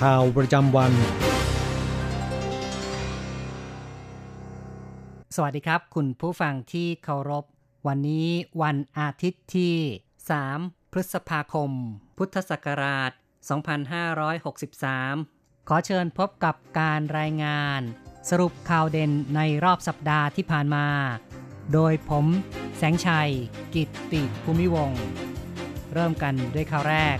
ข่าวประจำวัน สวัสดีครับ คุณผู้ฟังที่เคารพ วันนี้วันอาทิตย์ที่ 3 พฤษภาคม พุทธศักราช 2563 ขอเชิญพบกับการรายงาน สรุปข่าวเด่นในรอบสัปดาห์ที่ผ่านมา โดยผมแสงชัย กิตติภูมิวง เริ่มกันด้วยข่าวแรก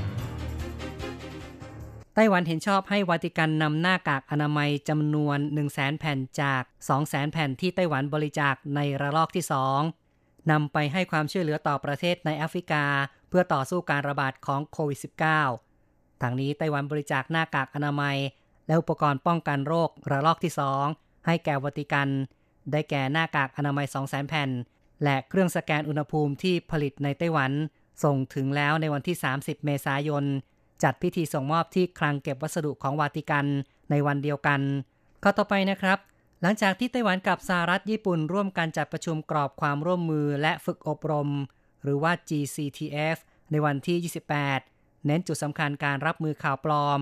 ไต้หวันเห็นชอบให้วาติกันนำหน้ากากอนามัยจำนวน 1 0 0 0 0แแผ่นจาก 2 0 0 0 0 0แผ่นที่ไต้หวันบริจาคในระลอกที่2นำไปให้ความช่วยเหลือต่อประเทศในแอฟริกา เพื่อต่อสู้การระบาดของโควิด -19 ทางนี้ไต้หวันบริจาคหน้ากากอนามัย และอุปกรณ์ป้องกันโรคระลอกที่2ให้แก่วาติกัน ได้แก่หน้ากากอนามัย2 0 0 0 0 0แผ่น และเครื่องสแกนอุณหภูมิที่ผลิตในไต้หวัน ส่งถึงแล้วในวันที่ 30 เมษายน จัดพิธีส่งมอบที่คลังเก็บวัสดุของวาติกันในวันเดียวกันข้อต่อไปนะครับ หลังจากที่ไต้หวันกับสหรัฐญี่ปุ่นร่วมกันจัดประชุมกรอบความร่วมมือและฝึกอบรม หรือว่า GCTF ในวันที่ 28 เน้นจุดสำคัญการรับมือข่าวปลอม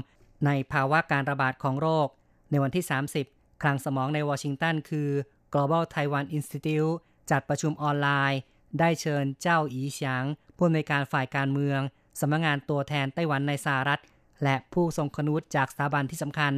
ในภาวะการระบาดของโรค ในวันที่ 30 คลังสมองในวอชิงตันคือ Global Taiwan Institute จัดประชุมออนไลน์ ได้เชิญเจ้าอีเฉียงผู้อำนวยการฝ่ายการเมือง สำนักงานตัวแทนไต้หวันในสหรัฐ และผู้ทรงคุณวุจากสถาบันที่สำคัญ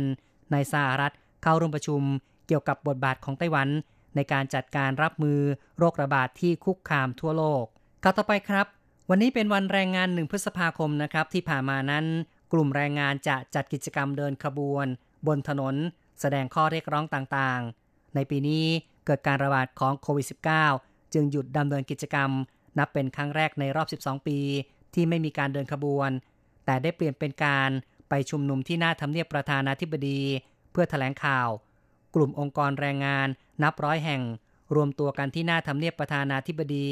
ในสหรัฐเข้าร่วมประชุมเกี่ยวกับบทบาทของไต้หวัน ในการจัดการรับมือโรคระบาดที่คุกคามทั่วโลกข่าวต่อไปครับ วันนี้เป็นวันแรงงานหนึ่งพฤษภาคมนะครับที่ผ่านมานั้น กลุ่มแรงงานจะจัดกิจกรรมเดินขบวน บนถนน แสดงข้อเรียกร้องต่างๆ ในปีนี้เกิดการระบาดของโควิด -19 จึงหยุดดำเนินกิจกรรม นับเป็นครั้งแรกในรอบ 12 ปี ที่ไม่มีการเดินขบวน แต่ได้เปลี่ยนเป็นการไปชุมนุมที่หน้าทำเนียบประธานาธิบดี เพื่อถแถลงข่าว กลุ่มองค์กรแรงงานนับร้อยแห่ง รวมตัวกันที่หน้าทำเนียบประธานาธิบดี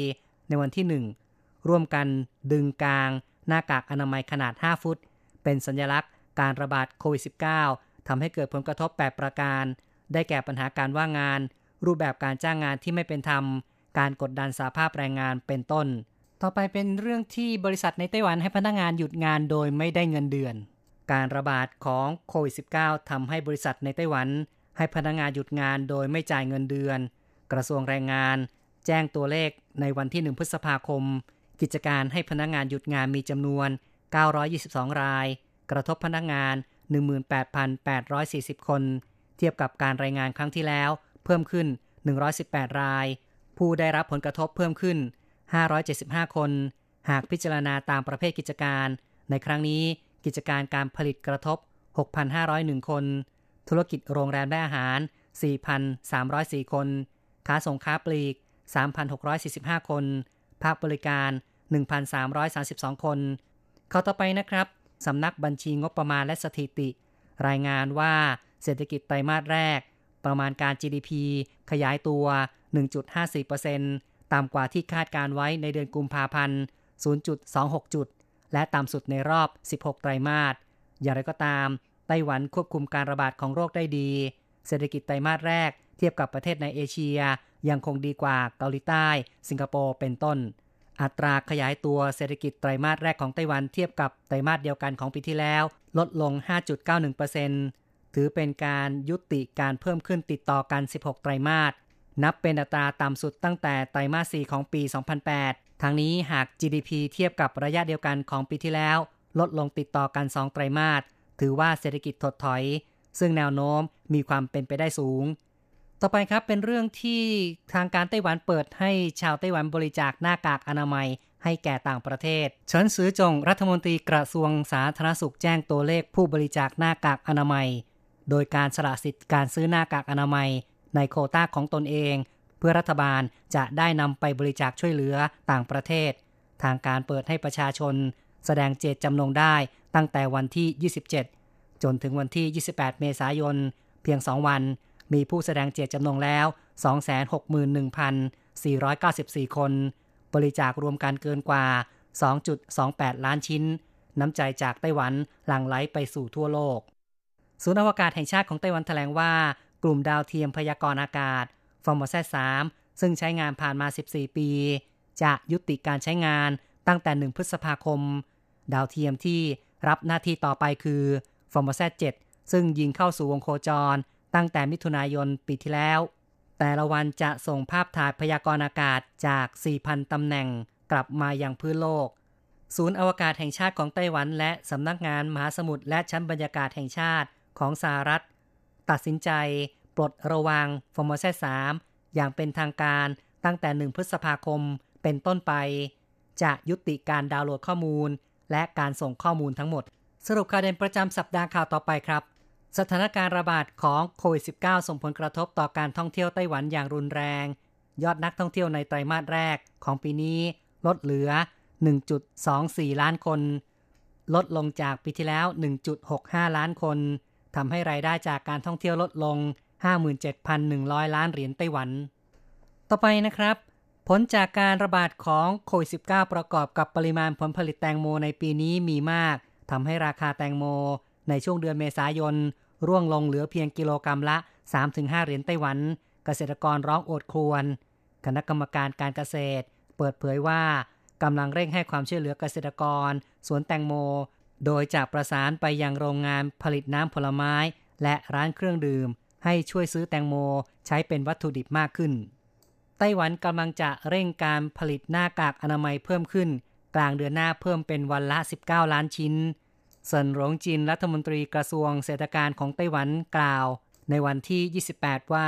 ในวันที่ 1 ร่วมกันดึงกลาง หน้ากากอนามัยขนาด 5 ฟุต เป็นสัญลักษณ์การระบาดโควิด -19 ทำให้เกิดผลกระทบ 8 ประการ ได้แก่ปัญหาการว่างงาน รูปแบบการจ้างงานที่ไม่เป็นธรรม การกดดันสาภาพแรงงานเป็นต้น ต่อไปเป็นเรื่องที่บริษัทในไต้หวันให้พนักงานหยุดงานโดยไม่ได้เงินเดือน การระบาดของโควิด -19 ทำให้บริษัทในไต้หวัน ให้พนักงานหยุดงานโดยไม่จ่ายเงินเดือน กระทรวงแรงงาน แจ้งตัวเลขในวันที่ 1 พฤษภาคม กิจการให้พนักงานหยุดงานมีจำนวน 922 ราย กระทบพนักงาน 18,840 คน เทียบกับการรายงานครั้งที่แล้ว เพิ่มขึ้น 118 ราย ผู้ได้รับผลกระทบเพิ่มขึ้น 575 คน หากพิจารณาตามประเภทกิจการ ในครั้งนี้กิจการการผลิตกระทบ 6,501 คน ธุรกิจโรงแรมและอาหาร 4,304 คน ค้าส่งค้าปลีก 3,645 คน ภาคบริการ 1,332 คน เข้าต่อไปนะครับ สำนักบัญชีงบประมาณและสถิติ รายงานว่าเศรษฐกิจไตรมาสแรก ประมาณการ GDP ขยายตัว 1.54% ต่ำกว่าที่คาดการไว้ในเดือนกุมภาพันธ์ 0.26 จุด และต่ำสุดในรอบ 16 ไตรมาส อย่างไรก็ตาม ไต้หวันควบคุมการระบาดของโรคได้ดี เศรษฐกิจไตรมาสแรกเทียบกับประเทศในเอเชีย ยังคงดีกว่าเกาหลีใต้ สิงคโปร์ เป็นต้น อัตราขยายตัวเศรษฐกิจไตรมาสแรกของไต้หวันเทียบกับไตรมาสเดียวกันของปีที่แล้ว ลดลง 5.91%ถือเป็นการยุติการเพิ่มขึ้นติดต่อกัน 16 ไตรมาส นับเป็นอัตราต่ำสุดตั้งแต่ไตรมาส 4 ของปี 2008 ทั้งนี้หาก GDP เทียบกับระยะเดียวกันของปีที่แล้ว ลดลงติดต่อกัน 2 ไตรมาส ถือว่าเศรษฐกิจถดถอย ซึ่งแนวโน้มมีความเป็นไปได้สูง ต่อไปครับเป็นเรื่องที่ทางการไต้หวันเปิดให้ชาวไต้หวันบริจาคหน้ากากอนามัยให้แก่ต่างประเทศเฉินซือจงรัฐมนตรีกระทรวงสาธารณสุขแจ้งตัวเลขผู้บริจาคหน้ากากอนามัย โดยการสละสิทธิ์การซื้อหน้ากากอนามัย ในโคต้าของตนเอง เพื่อรัฐบาลจะได้นำไปบริจาคช่วยเหลือต่างประเทศ ทางการเปิดให้ประชาชน แสดงเจตจำนงได้ตั้งแต่วันที่ 27 จนถึงวันที่ 28 เมษายน เพียง 2 วัน มีผู้แสดงเจตจำนงแล้ว 261,494 คน บริจาครวมกันเกินกว่า 2.28 ล้านชิ้น น้ำใจจากไต้หวันหลั่งไหลไปสู่ทั่วโลกศูนย์อวกาศแห่งชาติของไต้หวันแถลงว่า กลุ่มดาวเทียมพยากรณ์อากาศ FORMOSAT 3ซึ่งใช้งานผ่านมา 14 ปี จะยุติการใช้งานตั้งแต่ 1 พฤษภาคม ดาวเทียมที่รับหน้าที่ต่อไปคือ FORMOSAT 7ซึ่งยิงเข้าสู่วงโคจร ตั้งแต่มิถุนายนปีที่แล้ว แต่ละวันจะส่งภาพถ่ายพยากรณ์อากาศจาก 4,000 ตำแหน่งกลับมายังพื้นโลก ศูนย์อวกาศแห่งชาติของไต้หวัน และสำนักงานมหาสมุทรและชั้นบรรยากาศแห่งชาติของสหรัฐ ตัดสินใจ ปลดระวังฟอร์มแซ3อย่างเป็นทางการตั้งแต่ 1 พฤษภาคมเป็นต้นไป จะยุติการดาวน์โหลดข้อมูล และการส่งข้อมูลทั้งหมด สรุปข่าวเด่นประจำสัปดาห์ข่าวต่อไปครับ สถานการณ์ระบาดของโควิด -19 ส่งผลกระทบต่อการท่องเที่ยวไต้หวันอย่างรุนแรง ยอดนักท่องเที่ยวในไตรมาสแรกของปีนี้ ลดเหลือ 1.24 ล้านคน ลดลงจากปีที่แล้ว 1.65 ล้านคน ทำให้รายได้จากการท่องเที่ยวลดลง 57,100 ล้านเหรียญไต้หวัน ต่อไปนะครับ ผลจากการระบาดของโควิด -19 ประกอบกับปริมาณผลผลิตแตงโมในปีนี้มีมากทำให้ราคาแตงโม ในช่วงเดือนเมษายน ร่วงลงเหลือเพียงกิโลกรรัมละ 3-5 เหรียญไต้หวัน เกษตรกรร้องโอดครวญคณะกรรมการการเกษตร เปิดเผยว่ากำลังเร่งให้ความช่วยเหลือเกษตรกร สวนแตงโม โดยจะประสานไปยังโรงงานผลิตน้ำผลไม้ และร้านเครื่องดื่ม ให้ช่วยซื้อแตงโมใช้เป็นวัตถุดิบมากขึ้น ไต้หวันกำลังจะเร่งการผลิตหน้ากากอนามัยเพิ่มขึ้น กลางเดือนหน้าเพิ่มเป็นวันละ 19 ล้านชิ้นเซินหลงจินรัฐมนตรีกระทรวงเศรษฐการของไต้หวันกล่าว ในวันที่ 28 ว่า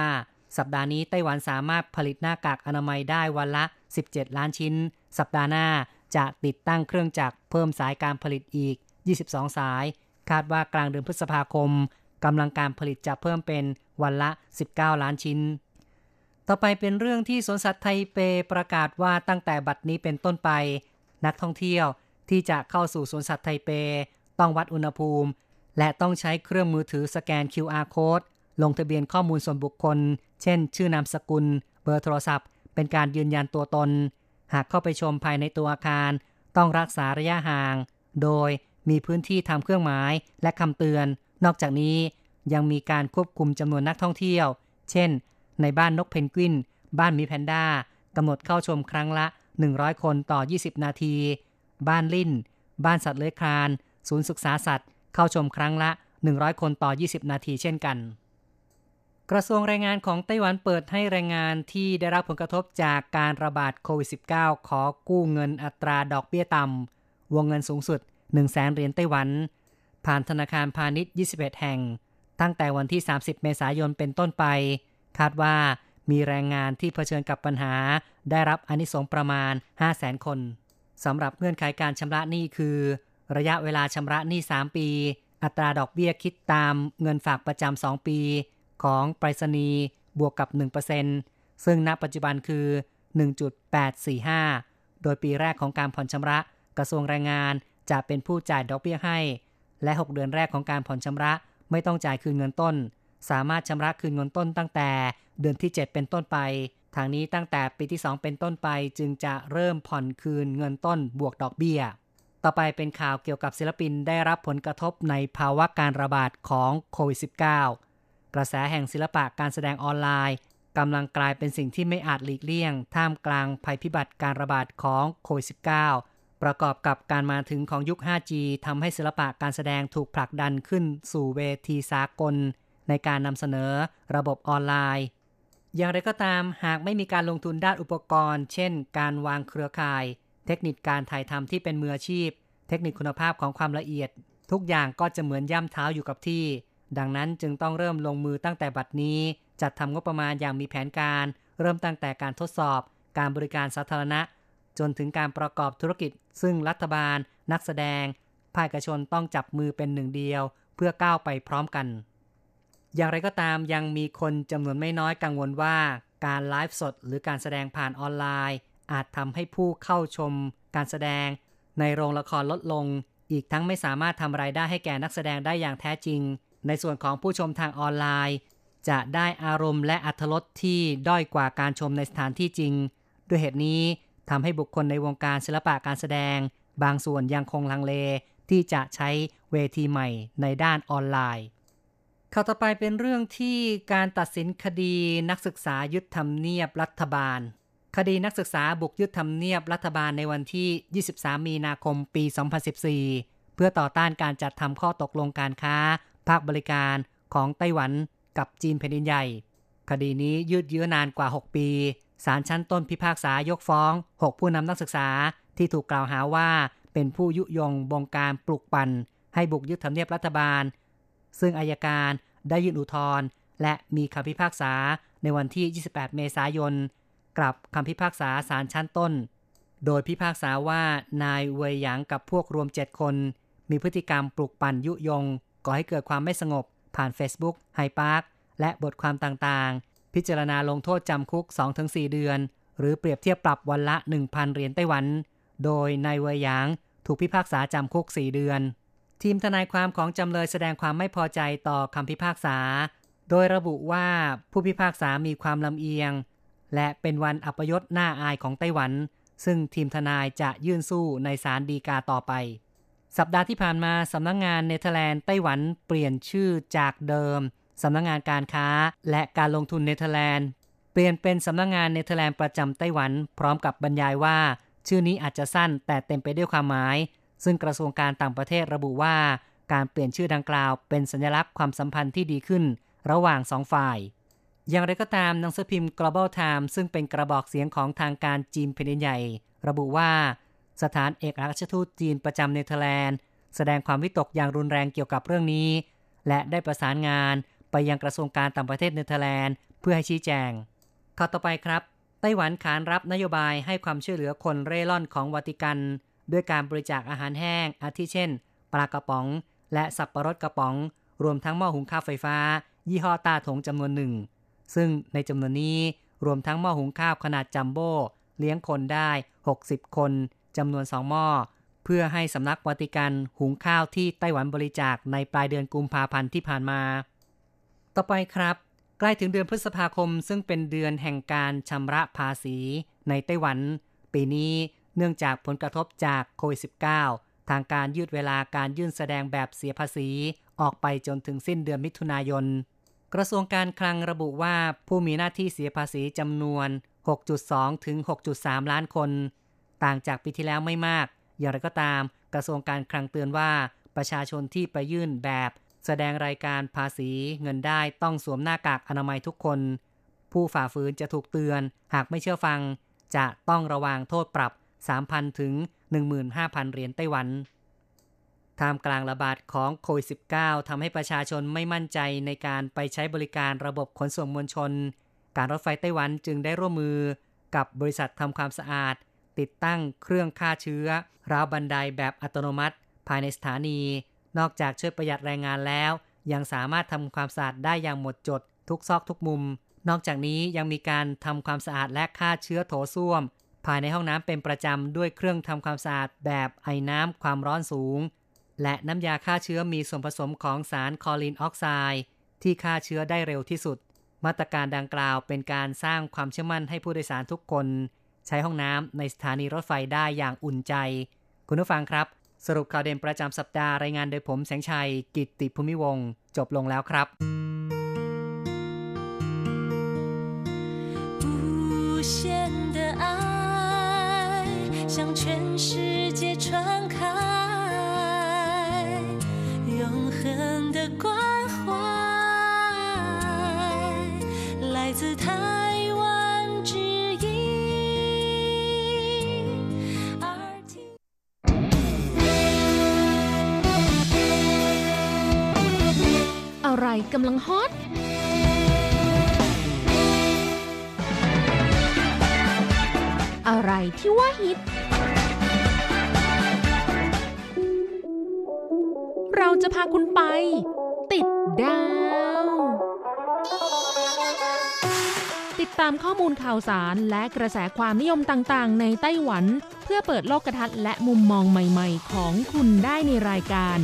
สัปดาห์นี้ไต้หวันสามารถผลิตหน้ากากอนามัยได้วันละ 17 ล้านชิ้น สัปดาห์หน้าจะติดตั้งเครื่องจักรเพิ่มสายการผลิตอีก 22 สาย คาดว่ากลางเดือนพฤษภาคมกำลังการผลิตจะเพิ่มเป็นวันละ 19 ล้านชิ้น ต่อไปเป็นเรื่องที่สวนสัตว์ไทเปประกาศว่าตั้งแต่บัดนี้เป็นต้นไป นักท่องเที่ยวที่จะเข้าสู่สวนสัตว์ไทเป ต้องวัดอุณหภูมิ และต้องใช้เครื่องมือถือสแกน QR code ลงทะเบียนข้อมูลส่วนบุคคล เช่น ชื่อนามสกุล เบอร์โทรศัพท์ เป็นการยืนยันตัวตน หากเข้าไปชมภายในตัวอาคาร ต้องรักษาระยะห่าง โดย มีพื้นที่ทำเครื่องหมายและคำเตือน นอกจากนี้ยังมีการควบคุมจำนวนนักท่องเที่ยว เช่น ในบ้านนกเพนกวิน บ้านมีแพนด้ากำหนดเข้าชมครั้งละ 100 คนต่อ 20 นาที บ้านลิ่น บ้านสัตว์เลื้อยคลาน ศูนย์ศึกษาสัตว์ เข้าชมครั้งละ 100 คนต่อ 20 นาทีเช่นกัน กระทรวงแรงงานของไต้หวันเปิดให้แรงงานที่ได้รับผลกระทบจากการระบาดโควิด -19 ขอกู้เงินอัตราดอกเบี้ยต่ำ วงเงินสูงสุด 1 0 0 0 0แสนเหรียญไต้หวัน ผ่านธนาคารพาณิชย์ 21 แห่ง ตั้งแต่วันที่ 30 เมษายนเป็นต้นไป คาดว่ามีแรงงานที่เผชิญกับปัญหา ได้รับอนิสงประมาณ 5 0 0แสนคนสำหรับเงื่อนไขการชำระหนี้คือ ระยะเวลาชำระหนี้ 3 ปี อัตราดอกเบี้ยคิดตามเงินฝากประจำ 2 ปี ของไปรษณีย์บวกกับ 1%ซึ่งณปัจจุบันคือ 1.845 โดยปีแรกของการผ่อนชำระกระทรวงแรงงาน จะเป็นผู้จ่ายดอกเบี้ยให้ และ 6 เดือนแรกของการผ่อนชำระไม่ต้องจ่ายคืนเงินต้น สามารถชำระคืนเงินต้นตั้งแต่เดือนที่ 7 เป็นต้นไป ทางนี้ตั้งแต่ปีที่ 2 เป็นต้นไป จึงจะเริ่มผ่อนคืนเงินต้นบวกดอกเบี้ย ต่อไปเป็นข่าวเกี่ยวกับศิลปินได้รับผลกระทบในภาวะการระบาดของโควิด -19 กระแสแห่งศิลปะการแสดงออนไลน์กำลังกลายเป็นสิ่งที่ไม่อาจหลีกเลี่ยง ท่ามกลางภัยพิบัติการระบาดของโควิด -19 ประกอบกับการมาถึงของยุค 5G ทำให้ศิลปะการแสดงถูกผลักดันขึ้นสู่เวทีสากล ในการนำเสนอระบบออนไลน์ อย่างไรก็ตามหากไม่มีการลงทุนด้านอุปกรณ์ เช่น การวางเครือข่าย เทคนิคการถ่ายทำที่เป็นมืออาชีพ เทคนิคคุณภาพของความละเอียด ทุกอย่างก็จะเหมือนย่ำเท้าอยู่กับที่ ดังนั้นจึงต้องเริ่มลงมือตั้งแต่บัดนี้ จัดทำงบประมาณอย่างมีแผนการ เริ่มตั้งแต่การทดสอบ การบริการสาธารณะ จนถึงการประกอบธุรกิจ ซึ่งรัฐบาล นักแสดง ภาคเอกชนต้องจับมือเป็นหนึ่งเดียว เพื่อก้าวไปพร้อมกัน อย่างไรก็ตามยังมีคนจำนวนไม่น้อยกังวลว่าการไลฟ์สด หรือการแสดงผ่านออนไลน์ อาจทำให้ผู้เข้าชม การแสดง ในโรงละครลดลง อีกทั้งไม่สามารถทำไรายได้ให้แก่นักแสดงได้อย่างแท้จริง ในส่วนของผู้ชมทางออนไลน์ จะได้อารมณ์และอัธรสที่ด้อยกว่าการชมในสถานที่จริง ด้วยเหตุนี้ ทำให้บุคคลในวงการศิลปะการแสดง บางส่วนยังคงลังเล ที่จะใช้เวทีใหม่ในด้านออนไลน์ข่าวต่อไปเป็นเรื่องที่การตัดสินคดีนักศึกษายึดทำเนียบรัฐบาล คดีนักศึกษาบุกยึดทำเนียบรัฐบาลในวันที่ 23 มีนาคมปี 2014 เพื่อต่อต้านการจัดทำข้อตกลงการค้า ภาคบริการของไต้หวันกับจีนแผ่นดินใหญ่ คดีนี้ยืดเยื้อนานกว่า 6 ปี ศาลชั้นต้นพิพากษายกฟ้อง 6 ผู้นำนักศึกษาที่ถูกกล่าวหาว่าเป็นผู้ยุยงบงการปลุกปั่นให้บุกยึดทำเนียบรัฐบาล ซึ่งอายการได้ยื่นอุทธรณ์และมีคำพิพากษาในวันที่ 28 เมษายน กลับคำพิพากษาศาลชั้นต้น โดยพิพากษาว่านายเวยหยางกับพวกรวม 7 คน มีพฤติกรรมปลุกปั่นยุยงก่อให้เกิดความไม่สงบผ่าน Facebook ไฮพาร์คและบทความต่าง พิจารณาลงโทษจำคุก 2-4 เดือน หรือเปรียบเทียบปรับวันละ 1,000 เหรียญไต้หวัน โดยนายเวยหยางถูกพิพากษาจำคุก 4 เดือน ทีมทนายความของจำเลยแสดงความไม่พอใจต่อคำพิพากษา โดยระบุว่าผู้พิพากษามีความลำเอียง และเป็นวันอัปยศน่าอายของไต้หวัน ซึ่งทีมทนายจะยื่นสู้ในศาลฎีกาต่อไป สัปดาห์ที่ผ่านมาสำนักงานเนเธอร์แลนด์ไต้หวันเปลี่ยนชื่อจากเดิม สำนักงานการค้า และการลงทุนเนเธอร์แลนด์ เปลี่ยนเป็นสำนักงานเนเธอร์แลนด์ประจำไต้หวัน พร้อมกับบรรยายว่า ชื่อนี้อาจจะสั้นแต่เต็มไปด้วยความหมาย ซึ่งกระทรวงการต่างประเทศระบุว่า การเปลี่ยนชื่อดังกล่าว เป็นสัญลักษณ์ความสัมพันธ์ที่ดีขึ้น ระหว่างสองฝ่าย อย่างไรก็ตามหนังสือพิมพ์ Global Times ซึ่งเป็นกระบอกเสียงของทางการจีนแผ่นดินใหญ่ ระบุว่า สถานเอกอัครราชทูตจีนประจำเนเธอร์แลนด์ แสดงความวิตกอย่างรุนแรงเกี่ยวกับเรื่องนี้ และได้ประสานงาน ไปยังกระทรวงการต่างประเทศเนเธอร์แลนด์ เพื่อให้ชี้แจงข่าวต่อไปครับ ไต้หวันขานรับนโยบายให้ความช่วยเหลือคนเร่ร่อนของวัติกัน ด้วยการบริจาคอาหารแห้ง อาทิเช่น ปลากระป๋อง และสับประรดกระป๋อง รวมทั้งหม้อหุงข้าวไฟฟ้า ยี่ห้อตาถงจำนวนหนึ่ง ซึ่งในจำนวนนี้รวมทั้งหม้อหุงข้าวขนาดจัมโบ้เลี้ยงคนได้ 60 คนจำนวนสองหม้อเพื่อให้สำนักวัติกันหุงข้าวที่ไต้หวันบริจาคในปลายเดือนกุมภาพันธ์ที่ผ่านมา ต่อไปครับ ใกล้ถึงเดือนพฤษภาคม ซึ่งเป็นเดือนแห่งการชำระภาษีในไต้หวัน ปีนี้เนื่องจากผลกระทบจากโควิด -19 ทางการยืดเวลาการยื่นแสดงแบบเสียภาษีออกไปจนถึงสิ้นเดือนมิถุนายน กระทรวงการคลังระบุว่าผู้มีหน้าที่เสียภาษีจำนวน 6.2 ถึง 6.3 ล้านคน ต่างจากปีที่แล้วไม่มาก อย่างไรก็ตาม กระทรวงการคลังเตือนว่าประชาชนที่ไปยื่นแบบ แสดงรายการภาษีเงินได้ต้องสวมหน้ากากอนามัยทุกคน ผู้ฝ่าฝืนจะถูกเตือน หากไม่เชื่อฟัง จะต้องระวางโทษปรับ 3,000 ถึง 15,000 เหรียญไต้หวันท่ามกลางระบาดของโควิด -19 ทำให้ประชาชนไม่มั่นใจในการไปใช้บริการระบบขนส่งมวลชน การรถไฟไต้หวันจึงได้ร่วมมือ กับบริษัททำความสะอาด ติดตั้งเครื่องฆ่าเชื้อ ราวบันไดแบบอัตโนมัติ ภายในสถานี นอกจากช่วยประหยัดแรงงานแล้ว ยังสามารถทำความสะอาดได้อย่างหมดจด ทุกซอกทุกมุม นอกจากนี้ยังมีการทำความสะอาดและฆ่าเชื้อโถส้วม ภายในห้องน้ำเป็นประจำด้วยเครื่องทำความสะอาดแบบไอ้น้ำความร้อนสูง และน้ำยาฆ่าเชื้อมีส่วนผสมของสารคอลินออกไซด์ที่ฆ่าเชื้อได้เร็วที่สุด มาตรการดังกล่าวเป็นการสร้างความเชื่อมั่นให้ผู้โดยสารทุกคน ใช้ห้องน้ำในสถานีรถไฟได้อย่างอุ่นใจ คุณผู้ฟังครับ สรุปข่าวเด่นประจำสัปดาห์รายงานโดยผมแสงชัย กิตติภูมิวงศ์จบลงแล้วครับ 无限的爱向全世界传开， กำลังฮอตอะไรที่ว่าฮิต เราจะพาคุณไป ติดดาว ติดตามข้อมูลข่าวสารและกระแสความนิยมต่างๆ ในไต้หวัน เพื่อเปิดโลกทัศน์และมุมมองใหม่ๆ ของคุณได้ในรายการ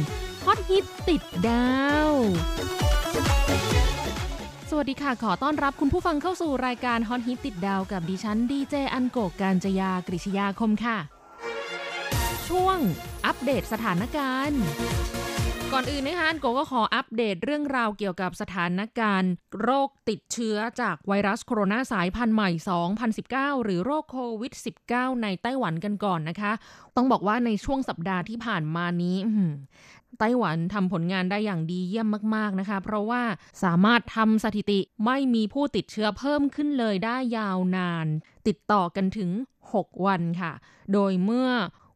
ฮอตฮิตติดดาว สวัสดีค่ะ ขอต้อนรับคุณผู้ฟังเข้าสู่รายการฮอตฮิตติดดาวกับดิฉันดีเจอันโกกการจยากริชยาคมค่ะ ช่วงอัปเดตสถานการณ์ ก่อนอื่นนะคะอันโกก็ขออัปเดตเรื่องราวเกี่ยวกับสถานการณ์ โรคติดเชื้อจากไวรัสโคโรนาสายพันธุ์ใหม่ 2019 หรือโรคโควิด -19 ในไต้หวันกันก่อนนะคะ ต้องบอกว่าในช่วงสัปดาห์ที่ผ่านมานี้ ไต้หวันทำผลงานได้อย่างดีเยี่ยมมาก ๆ นะคะ เพราะว่าสามารถทำสถิติไม่มีผู้ติดเชื้อเพิ่มขึ้นเลยได้ยาวนาน ติดต่อกันถึง 6 วันค่ะ โดยเมื่อ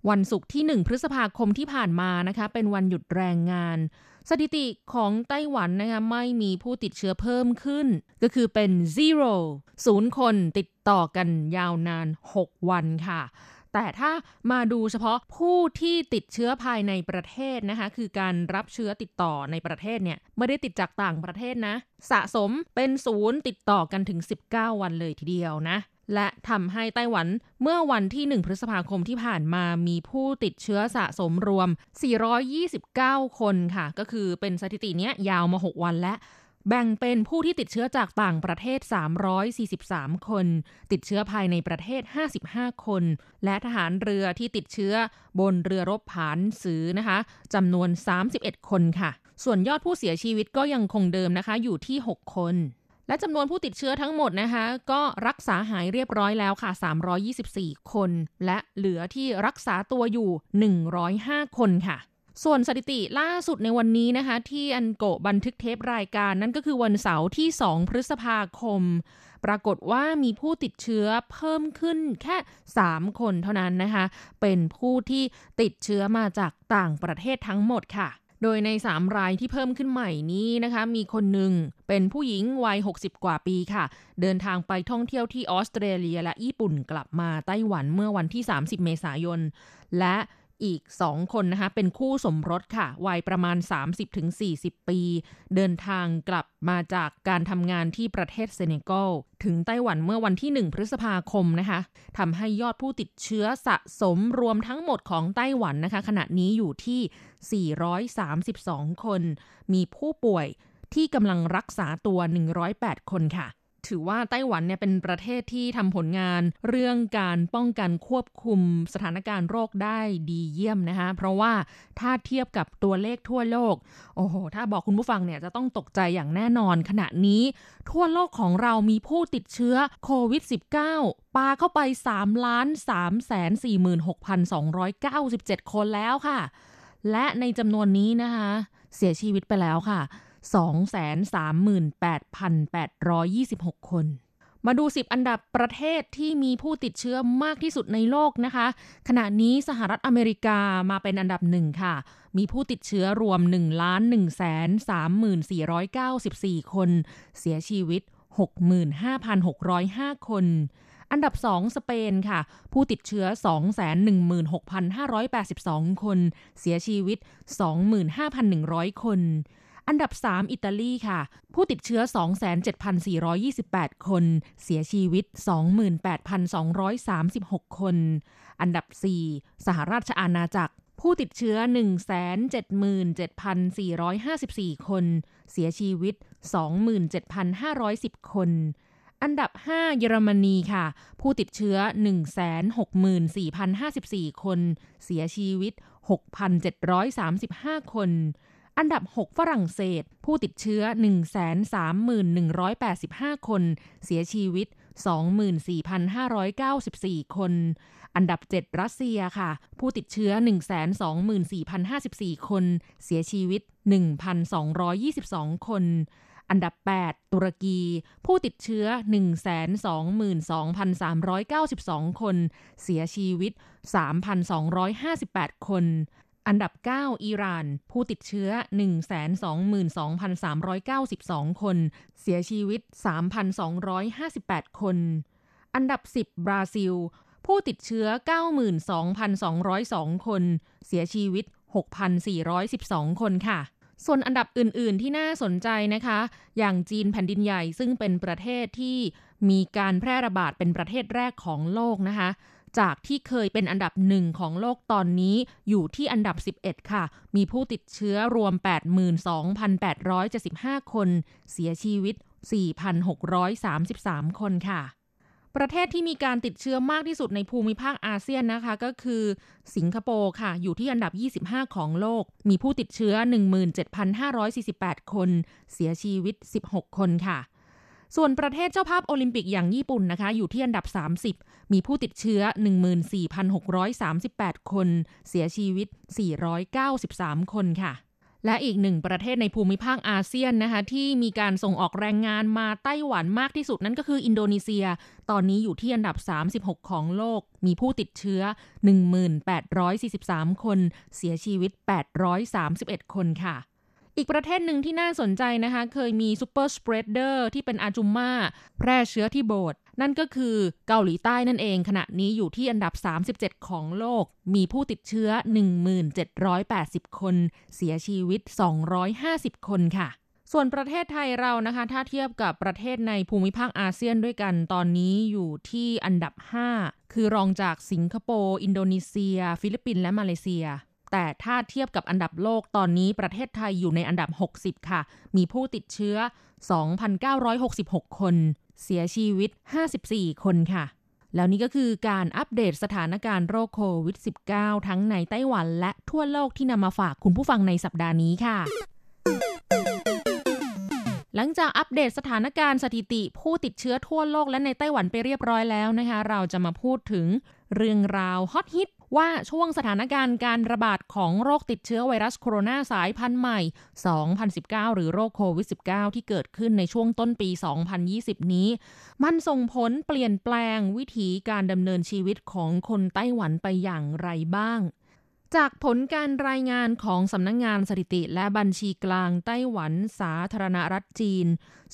วันศุกร์ที่ 1 พฤษภาคมที่ผ่านมานะคะ เป็นวันหยุดแรงงาน สถิติของไต้หวันนะคะไม่มีผู้ติดเชื้อเพิ่มขึ้น ก็คือเป็น zero ศูนย์คนติดต่อกันยาวนาน 6 วันค่ะ แต่ถ้ามาดูเฉพาะผู้ที่ติดเชื้อภายในประเทศนะคะคือการรับเชื้อติดต่อในประเทศเนี่ยไม่ได้ติดจากต่างประเทศนะสะสมเป็นศูนย์ติดต่อกันถึง 19 วันเลยทีเดียวนะและทำให้ไต้หวันเมื่อวันที่ 1 พฤษภาคมที่ผ่านมามีผู้ติดเชื้อสะสมรวม 429 คนค่ะ ก็คือเป็นสถิติเนี้ยยาวมา 6 วันและ แบ่งเป็นผู้ที่ติดเชื้อจากต่างประเทศ 343 คน ติดเชื้อภายในประเทศ 55 คน และทหารเรือที่ติดเชื้อบนเรือรบผานสือนะคะจำนวน 31 คนค่ะ ส่วนยอดผู้เสียชีวิตก็ยังคงเดิมนะคะ อยู่ที่ 6 คน และจำนวนผู้ติดเชื้อทั้งหมดนะคะ ก็รักษาหายเรียบร้อยแล้วค่ะ 324 คน และเหลือที่รักษาตัวอยู่ 105 คนค่ะ ส่วนสถิติล่าสุดในวันนี้นะคะ ที่อันโกบันทึกเทปรายการนั่นก็คือวันเสาร์ที่ 2 พฤษภาคม ปรากฏว่ามีผู้ติดเชื้อเพิ่มขึ้นแค่ 3 คนเท่านั้นนะคะ เป็นผู้ที่ติดเชื้อมาจากต่างประเทศทั้งหมดค่ะโดยใน 3 รายที่เพิ่มขึ้นใหม่นี้นะคะ มีคนหนึ่งเป็นผู้หญิงวัย 60 กว่าปีค่ะ เดินทางไปท่องเที่ยวที่ออสเตรเลียและญี่ปุ่นกลับมาไต้หวันเมื่อวันที่ 30 เมษายน และ อีก 2 คนนะคะ เป็นคู่สมรสค่ะ วัยประมาณ 30-40 ปี เดินทางกลับมาจากการทำงานที่ประเทศเซเนกัลถึงไต้หวันเมื่อวันที่ 1 พฤษภาคมนะคะทำให้ยอดผู้ติดเชื้อสะสมรวมทั้งหมดของไต้หวันนะคะ ขณะนี้อยู่ที่ 432 คน มีผู้ป่วยที่กำลังรักษาตัว 108 คนค่ะ ถือว่าไต้หวันเนี่ยเป็นประเทศที่ทำผลงานเรื่องการป้องกันควบคุมสถานการณ์โรคได้ดีเยี่ยมนะคะเพราะว่าถ้าเทียบกับตัวเลขทั่วโลก โอ้โห ถ้าบอกคุณผู้ฟังเนี่ยจะต้องตกใจอย่างแน่นอนขณะนี้ ทั่วโลกของเรามีผู้ติดเชื้อโควิด -19 ปาเข้าไป 3 ล้าน3แสน46,297 คนแล้วค่ะ และในจำนวนนี้นะคะ เสียชีวิตไปแล้วค่ะ 238,826 คน มาดู 10 อันดับประเทศที่มีผู้ติดเชื้อมากที่สุดในโลกนะคะ ขณะนี้สหรัฐอเมริกามาเป็นอันดับหนึ่งค่ะ มีผู้ติดเชื้อรวม 1 1 3 4 9 4 คน เสียชีวิต 65,605 คนอันดับ 2 สเปนค่ะ ผู้ติดเชื้อ 216,582 คน เสียชีวิต 25,100 คน อันดับ 3 อิตาลีค่ะ ผู้ติดเชื้อ 27,428 คน เสียชีวิต 28,236 คน อันดับ 4 สหราชอาณาจักร ผู้ติดเชื้อ 177,454 คน เสียชีวิต 27,510 คนอันดับ 5 เยอรมนีค่ะ ผู้ติดเชื้อ 164,054 คน เสียชีวิต 6,735 คน อันดับ 6 ฝรั่งเศส ผู้ติดเชื้อ 131,185 คน เสียชีวิต 24,594 คน อันดับ 7 รัสเซียค่ะ ผู้ติดเชื้อ 124,054 คน เสียชีวิต 1,222 คนอันดับ 8 ตุรกี ผู้ติดเชื้อ 122,392 คน เสียชีวิต 3,258 คน อันดับ 9 อิหร่าน ผู้ติดเชื้อ 122,392 คน เสียชีวิต 3,258 คน อันดับ 10 บราซิล ผู้ติดเชื้อ 92,202 คน เสียชีวิต 6,412 คนค่ะส่วนอันดับอื่น ๆ ที่น่าสนใจนะคะ อย่างจีนแผ่นดินใหญ่ซึ่งเป็นประเทศที่มีการแพร่ระบาดเป็นประเทศแรกของโลกนะคะ จากที่เคยเป็นอันดับหนึ่งของโลกตอนนี้อยู่ที่อันดับ 11 ค่ะ มีผู้ติดเชื้อรวม 82,875 คน เสียชีวิต 4,633 คนค่ะ ประเทศที่มีการติดเชื้อมากที่สุดในภูมิภาคอาเซียนนะคะ ก็คือ สิงคโปร์ค่ะ อยู่ที่อันดับ 25 ของโลก มีผู้ติดเชื้อ 17,548 คน เสียชีวิต 16 คนค่ะ ส่วนประเทศเจ้าภาพโอลิมปิกอย่างญี่ปุ่นนะคะ อยู่ที่อันดับ 30 มีผู้ติดเชื้อ 14,638 คน เสียชีวิต 493 คนค่ะ และอีกหนึ่งประเทศในภูมิภาคอาเซียนนะคะ ที่มีการส่งออกแรงงานมาไต้หวันมากที่สุดนั่นก็คืออินโดนีเซีย ตอนนี้อยู่ที่อันดับ 36 ของโลก มีผู้ติดเชื้อ 1843 คน เสียชีวิต 831 คนค่ะ อีกประเทศหนึ่งที่น่าสนใจนะคะ เคยมี superspreader ที่เป็นอาจุมมาแพร่เชื้อที่โบสถ์นั่นก็คือเกาหลีใต้นั่นเองขณะนี้อยู่ที่อันดับ 37 ของโลก มีผู้ติดเชื้อ 1780 คน เสียชีวิต 250 คนค่ะ ส่วนประเทศไทยเรานะคะ ถ้าเทียบกับประเทศในภูมิภาคอาเซียนด้วยกัน ตอนนี้อยู่ที่อันดับ 5 คือรองจากสิงคโปร์ อินโดนีเซีย ฟิลิปปินส์และมาเลเซีย แต่ถ้าเทียบกับอันดับโลกตอนนี้ประเทศไทยอยู่ในอันดับ 60 ค่ะ มีผู้ติดเชื้อ 2,966 คน เสียชีวิต 54 คนค่ะ แล้วนี่ก็คือการอัปเดตสถานการณ์โรคโควิด -19 ทั้งในไต้หวันและทั่วโลกที่นำมาฝากคุณผู้ฟังในสัปดาห์นี้ค่ะหลังจากอัปเดตสถานการณ์สถิติผู้ติดเชื้อทั่วโลกและในไต้หวันไปเรียบร้อยแล้วนะคะ เราจะมาพูดถึงเรื่องราวฮอตฮิต ว่าช่วงสถานการณ์การระบาดของโรคติดเชื้อไวรัสโคโรนาสายพันธุ์ใหม่ 2019 หรือโรคโควิด -19 ที่เกิดขึ้นในช่วงต้นปี 2020 นี้ มันส่งผลเปลี่ยนแปลงวิถีการดำเนินชีวิตของคนไต้หวันไปอย่างไรบ้างจากผลการรายงานของสำนักงงานสถิติและบัญชีกลางไต้หวันสาธารณรัฐจีน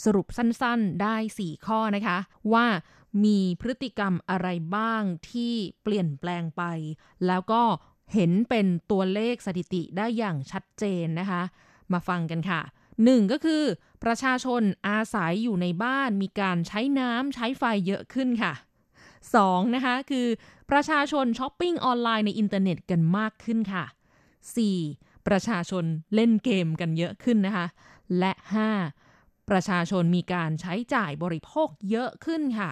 สรุปสั้นๆได้ 4 ข้อนะคะ ว่า มีพฤติกรรมอะไรบ้างที่เปลี่ยนแปลงไป แล้วก็เห็นเป็นตัวเลขสถิติได้อย่างชัดเจนนะคะ มาฟังกันค่ะ 1. ก็คือ ประชาชนอาศัยอยู่ในบ้านมีการใช้น้ำใช้ไฟเยอะขึ้นค่ะ 2. นะคะคือประชาชนช้อปปิ้งออนไลน์ในอินเทอร์เน็ตกันมากขึ้นค่ะ 4. ประชาชนเล่นเกมกันเยอะขึ้นนะคะ และ 5. ประชาชนมีการใช้จ่ายบริโภคเยอะขึ้นค่ะ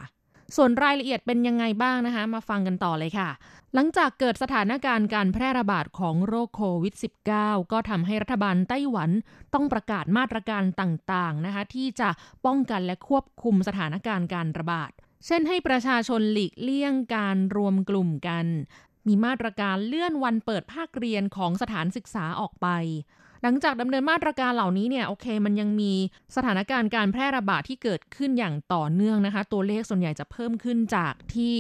ส่วนรายละเอียดเป็นยังไงบ้างนะคะ มาฟังกันต่อเลยค่ะ หลังจากเกิดสถานการณ์การแพร่ระบาดของโรคโควิด -19 ก็ทำให้รัฐบาลไต้หวันต้องประกาศมาตรการต่างๆนะคะ ที่จะป้องกันและควบคุมสถานการณ์การระบาด เช่นให้ประชาชนหลีกเลี่ยงการรวมกลุ่มกัน มีมาตรการเลื่อนวันเปิดภาคเรียนของสถานศึกษาออกไป หลังจากดำเนินมาตรการเหล่านี้เนี่ยโอเค มันยังมีสถานการณ์การแพร่ระบาดที่เกิดขึ้นอย่างต่อเนื่องนะคะ ตัวเลขส่วนใหญ่จะเพิ่มขึ้นจากที่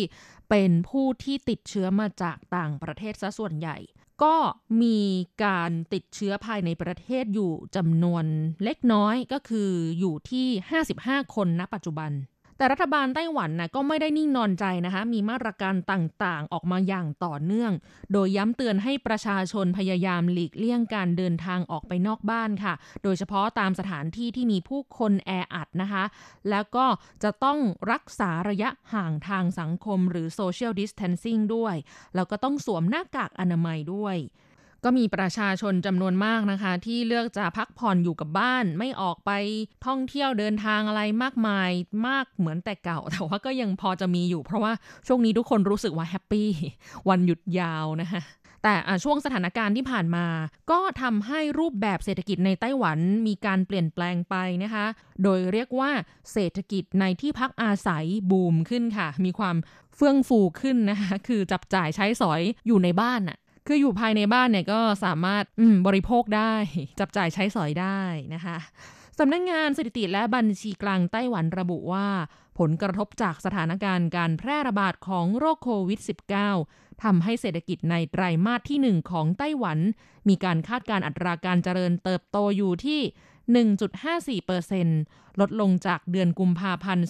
เป็นผู้ที่ติดเชื้อมาจากต่างประเทศซะส่วนใหญ่ ก็มีการติดเชื้อภายในประเทศอยู่จำนวนเล็กน้อยก็คืออยู่ที่ 55 คนณปัจจุบัน แต่รัฐบาลไต้หวันนะก็ไม่ได้นิ่งนอนใจนะคะ มีมาตรการต่างๆ ออกมาอย่างต่อเนื่อง โดยย้ำเตือนให้ประชาชนพยายามหลีกเลี่ยงการเดินทางออกไปนอกบ้านค่ะ โดยเฉพาะตามสถานที่ที่มีผู้คนแออัดนะคะ แล้วก็จะต้องรักษาระยะห่างทางสังคมหรือ social distancing ด้วย แล้วก็ต้องสวมหน้ากากอนามัยด้วย ก็มีประชาชนจำนวนมากนะคะ ที่เลือกจะพักผ่อนอยู่กับบ้าน ไม่ออกไปท่องเที่ยวเดินทางอะไรมากมายมากเหมือนแต่เก่า แต่ว่าก็ยังพอจะมีอยู่ เพราะว่าช่วงนี้ทุกคนรู้สึกว่าแฮปปี้วันหยุดยาวนะคะแต่ช่วงสถานการณ์ที่ผ่านมา ก็ทำให้รูปแบบเศรษฐกิจในไต้หวันมีการเปลี่ยนแปลงไปนะคะ โดยเรียกว่าเศรษฐกิจในที่พักอาศัยบูมขึ้นค่ะ มีความเฟื่องฟูขึ้นนะคะ คือจับจ่ายใช้สอยอยู่ในบ้านน่ะ คืออยู่ภายในบ้านเนี่ยก็สามารถบริโภคได้ จับจ่ายใช้สอยได้นะคะสำนักงงานสถิติและบัญชีกลางไต้หวันระบุว่า ผลกระทบจากสถานการณ์การแพร่ระบาดของโรคโควิด -19 ทำให้เศรษฐกิจในไตรมาสที่ 1 ของไต้หวัน มีการคาดการอัตราการเจริญเติบโตอยู่ที่ 1.54%ลดลงจากเดือนกุมภาพันธ์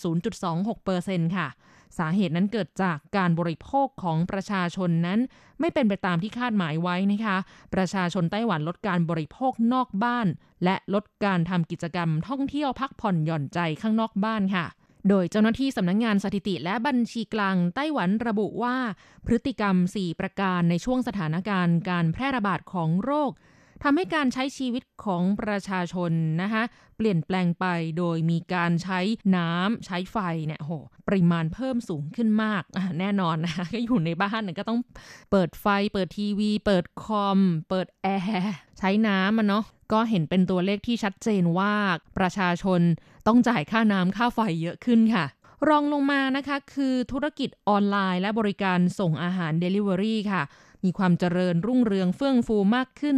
0.26%ค่ะ สาเหตุนั้นเกิดจากการบริโภคของประชาชนนั้น ไม่เป็นไปตามที่คาดหมายไว้นะคะ ประชาชนไต้หวันลดการบริโภคนอกบ้าน และลดการทำกิจกรรมท่องเที่ยวพักผ่อนหย่อนใจข้างนอกบ้านค่ะโดยเจ้าหน้าที่สำนักงงานสถิติและบัญชีกลางไต้หวันระบุว่า พฤติกรรม 4 ประการในช่วงสถานการณ์การแพร่ระบาดของโรค ทำให้การใช้ชีวิตของประชาชนนะคะเปลี่ยนแปลงไปโดยมีการใช้น้ำใช้ไฟเนี่ยโหปริมาณเพิ่มสูงขึ้นมากแน่นอนนะคะก็อยู่ในบ้านก็ต้องเปิดไฟ เปิดทีวี เปิดคอม เปิดแอร์ใช้น้ำมันเนาะก็เห็นเป็นตัวเลขที่ชัดเจนว่าประชาชนต้องจ่ายค่าน้ำค่าไฟเยอะขึ้นค่ะรองลงมานะคะคือธุรกิจออนไลน์และบริการส่งอาหาร Delivery ค่ะ มีความเจริญรุ่งเรืองเฟื่องฟูมากขึ้น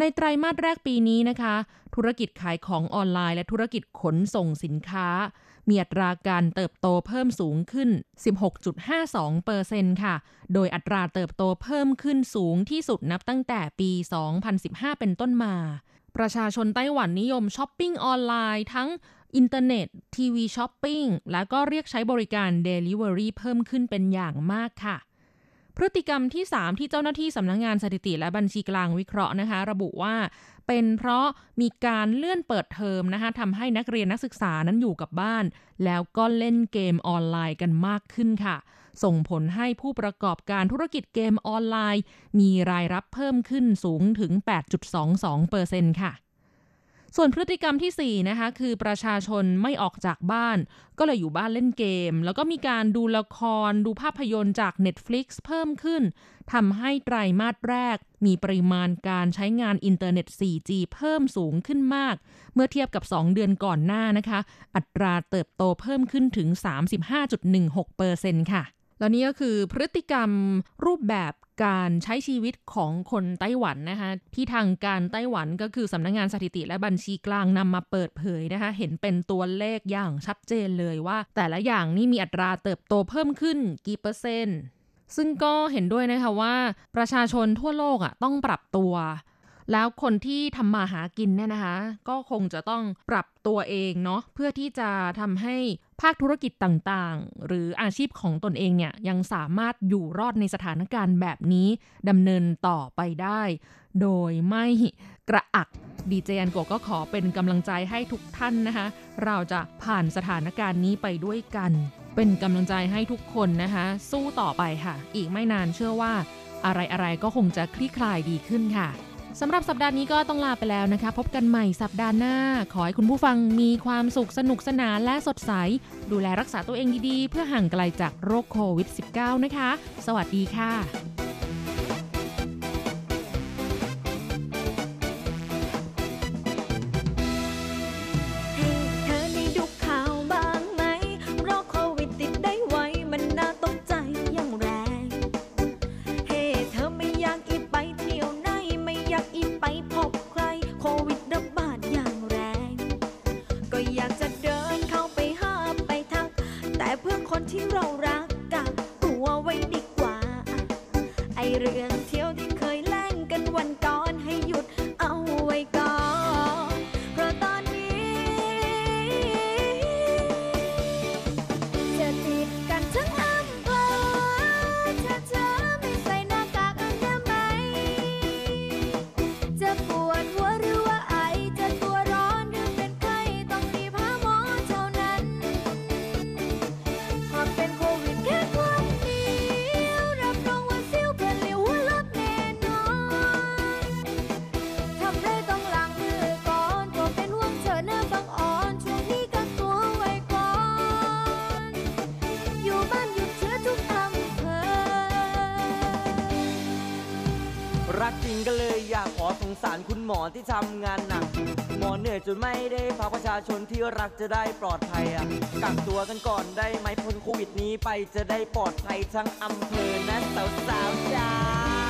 ในไตรมาสแรกปีนี้นะคะ ธุรกิจขายของออนไลน์และธุรกิจขนส่งสินค้า มีอัตราการเติบโตเพิ่มสูงขึ้น 16.52เปอร์เซ็นต์ค่ะ โดยอัตราเติบโตเพิ่มขึ้นสูงที่สุดนับตั้งแต่ปี 2015 เป็นต้นมา ประชาชนไต้หวันนิยมช้อปปิ้งออนไลน์ทั้งอินเทอร์เน็ต ทีวีช้อปปิ้ง และก็เรียกใช้บริการ Delivery เพิ่มขึ้นเป็นอย่างมากค่ะ พฤติกรรมที่ 3 ที่เจ้าหน้าที่สำนักงงานสถิติและบัญชีกลางวิเคราะห์นะคะ ระบุว่าเป็นเพราะมีการเลื่อนเปิดเทอมนะคะทำให้นักเรียนนักศึกษานั้นอยู่กับบ้าน แล้วก็เล่นเกมออนไลน์กันมากขึ้นค่ะ ส่งผลให้ผู้ประกอบการธุรกิจเกมออนไลน์ มีรายรับเพิ่มขึ้นสูงถึง 8.22%ค่ะ ส่วนพฤติกรรมที่ 4 นะคะ คือประชาชนไม่ออกจากบ้าน ก็เลยอยู่บ้านเล่นเกม แล้วก็มีการดูละครดูภาพยนตร์จาก Netflix เพิ่มขึ้นทำให้ไตรมาสแรก มีปริมาณการใช้งานอินเทอร์เน็ต 4G เพิ่มสูงขึ้นมาก เมื่อเทียบกับ 2 เดือนก่อนหน้านะคะ อัตราเติบโตเพิ่มขึ้นถึง 35.16%ค่ะ แล้วนี่ก็คือพฤติกรรมรูปแบบการใช้ชีวิตของคนไต้หวันนะคะที่ทางการไต้หวันก็คือสำนักงงานสถิติและบัญชีกลางนำมาเปิดเผยนะคะเห็นเป็นตัวเลขอย่างชัดเจนเลยว่า แต่ละอย่างนี่มีอัตราเติบโตเพิ่มขึ้นกี่เปอร์เซ็นต์ ซึ่งก็เห็นด้วยนะคะว่าประชาชนทั่วโลกอะต้องปรับตัว แล้วคนที่ทำมาหากินเนี่ยนะคะ ก็คงจะต้องปรับตัวเองเนาะเพื่อที่จะทำให้ ภาคธุรกิจต่างๆ หรืออาชีพของตนเองเนี่ยยังสามารถอยู่รอดในสถานการณ์แบบนี้ดำเนินต่อไปได้ โดยไม่กระอักดีเจอันโกก็ขอเป็นกำลังใจให้ทุกท่านนะคะ เราจะผ่านสถานการณ์นี้ไปด้วยกัน เป็นกำลังใจให้ทุกคนนะคะ สู้ต่อไปค่ะ อีกไม่นานเชื่อว่า อะไรๆก็คงจะคลี่คลายดีขึ้นค่ะ สำหรับสัปดาห์นี้ก็ต้องลาไปแล้วนะคะ พบกันใหม่สัปดาห์หน้า ขอให้คุณผู้ฟังมีความสุขสนุกสนานและสดใส ดูแลรักษาตัวเองดีๆ เพื่อห่างไกลจากโรคโควิด -19 นะคะ สวัสดีค่ะ ที่ทำงานหนัก หมอเหนื่อยจนไม่ได้พาประชาชนที่รักจะได้ปลอดภัยอะกักตัวกันก่อนได้ไหมพ้นโควิดนี้ไปจะได้ปลอดภัยทั้งอำเภอนะสาวๆจ้า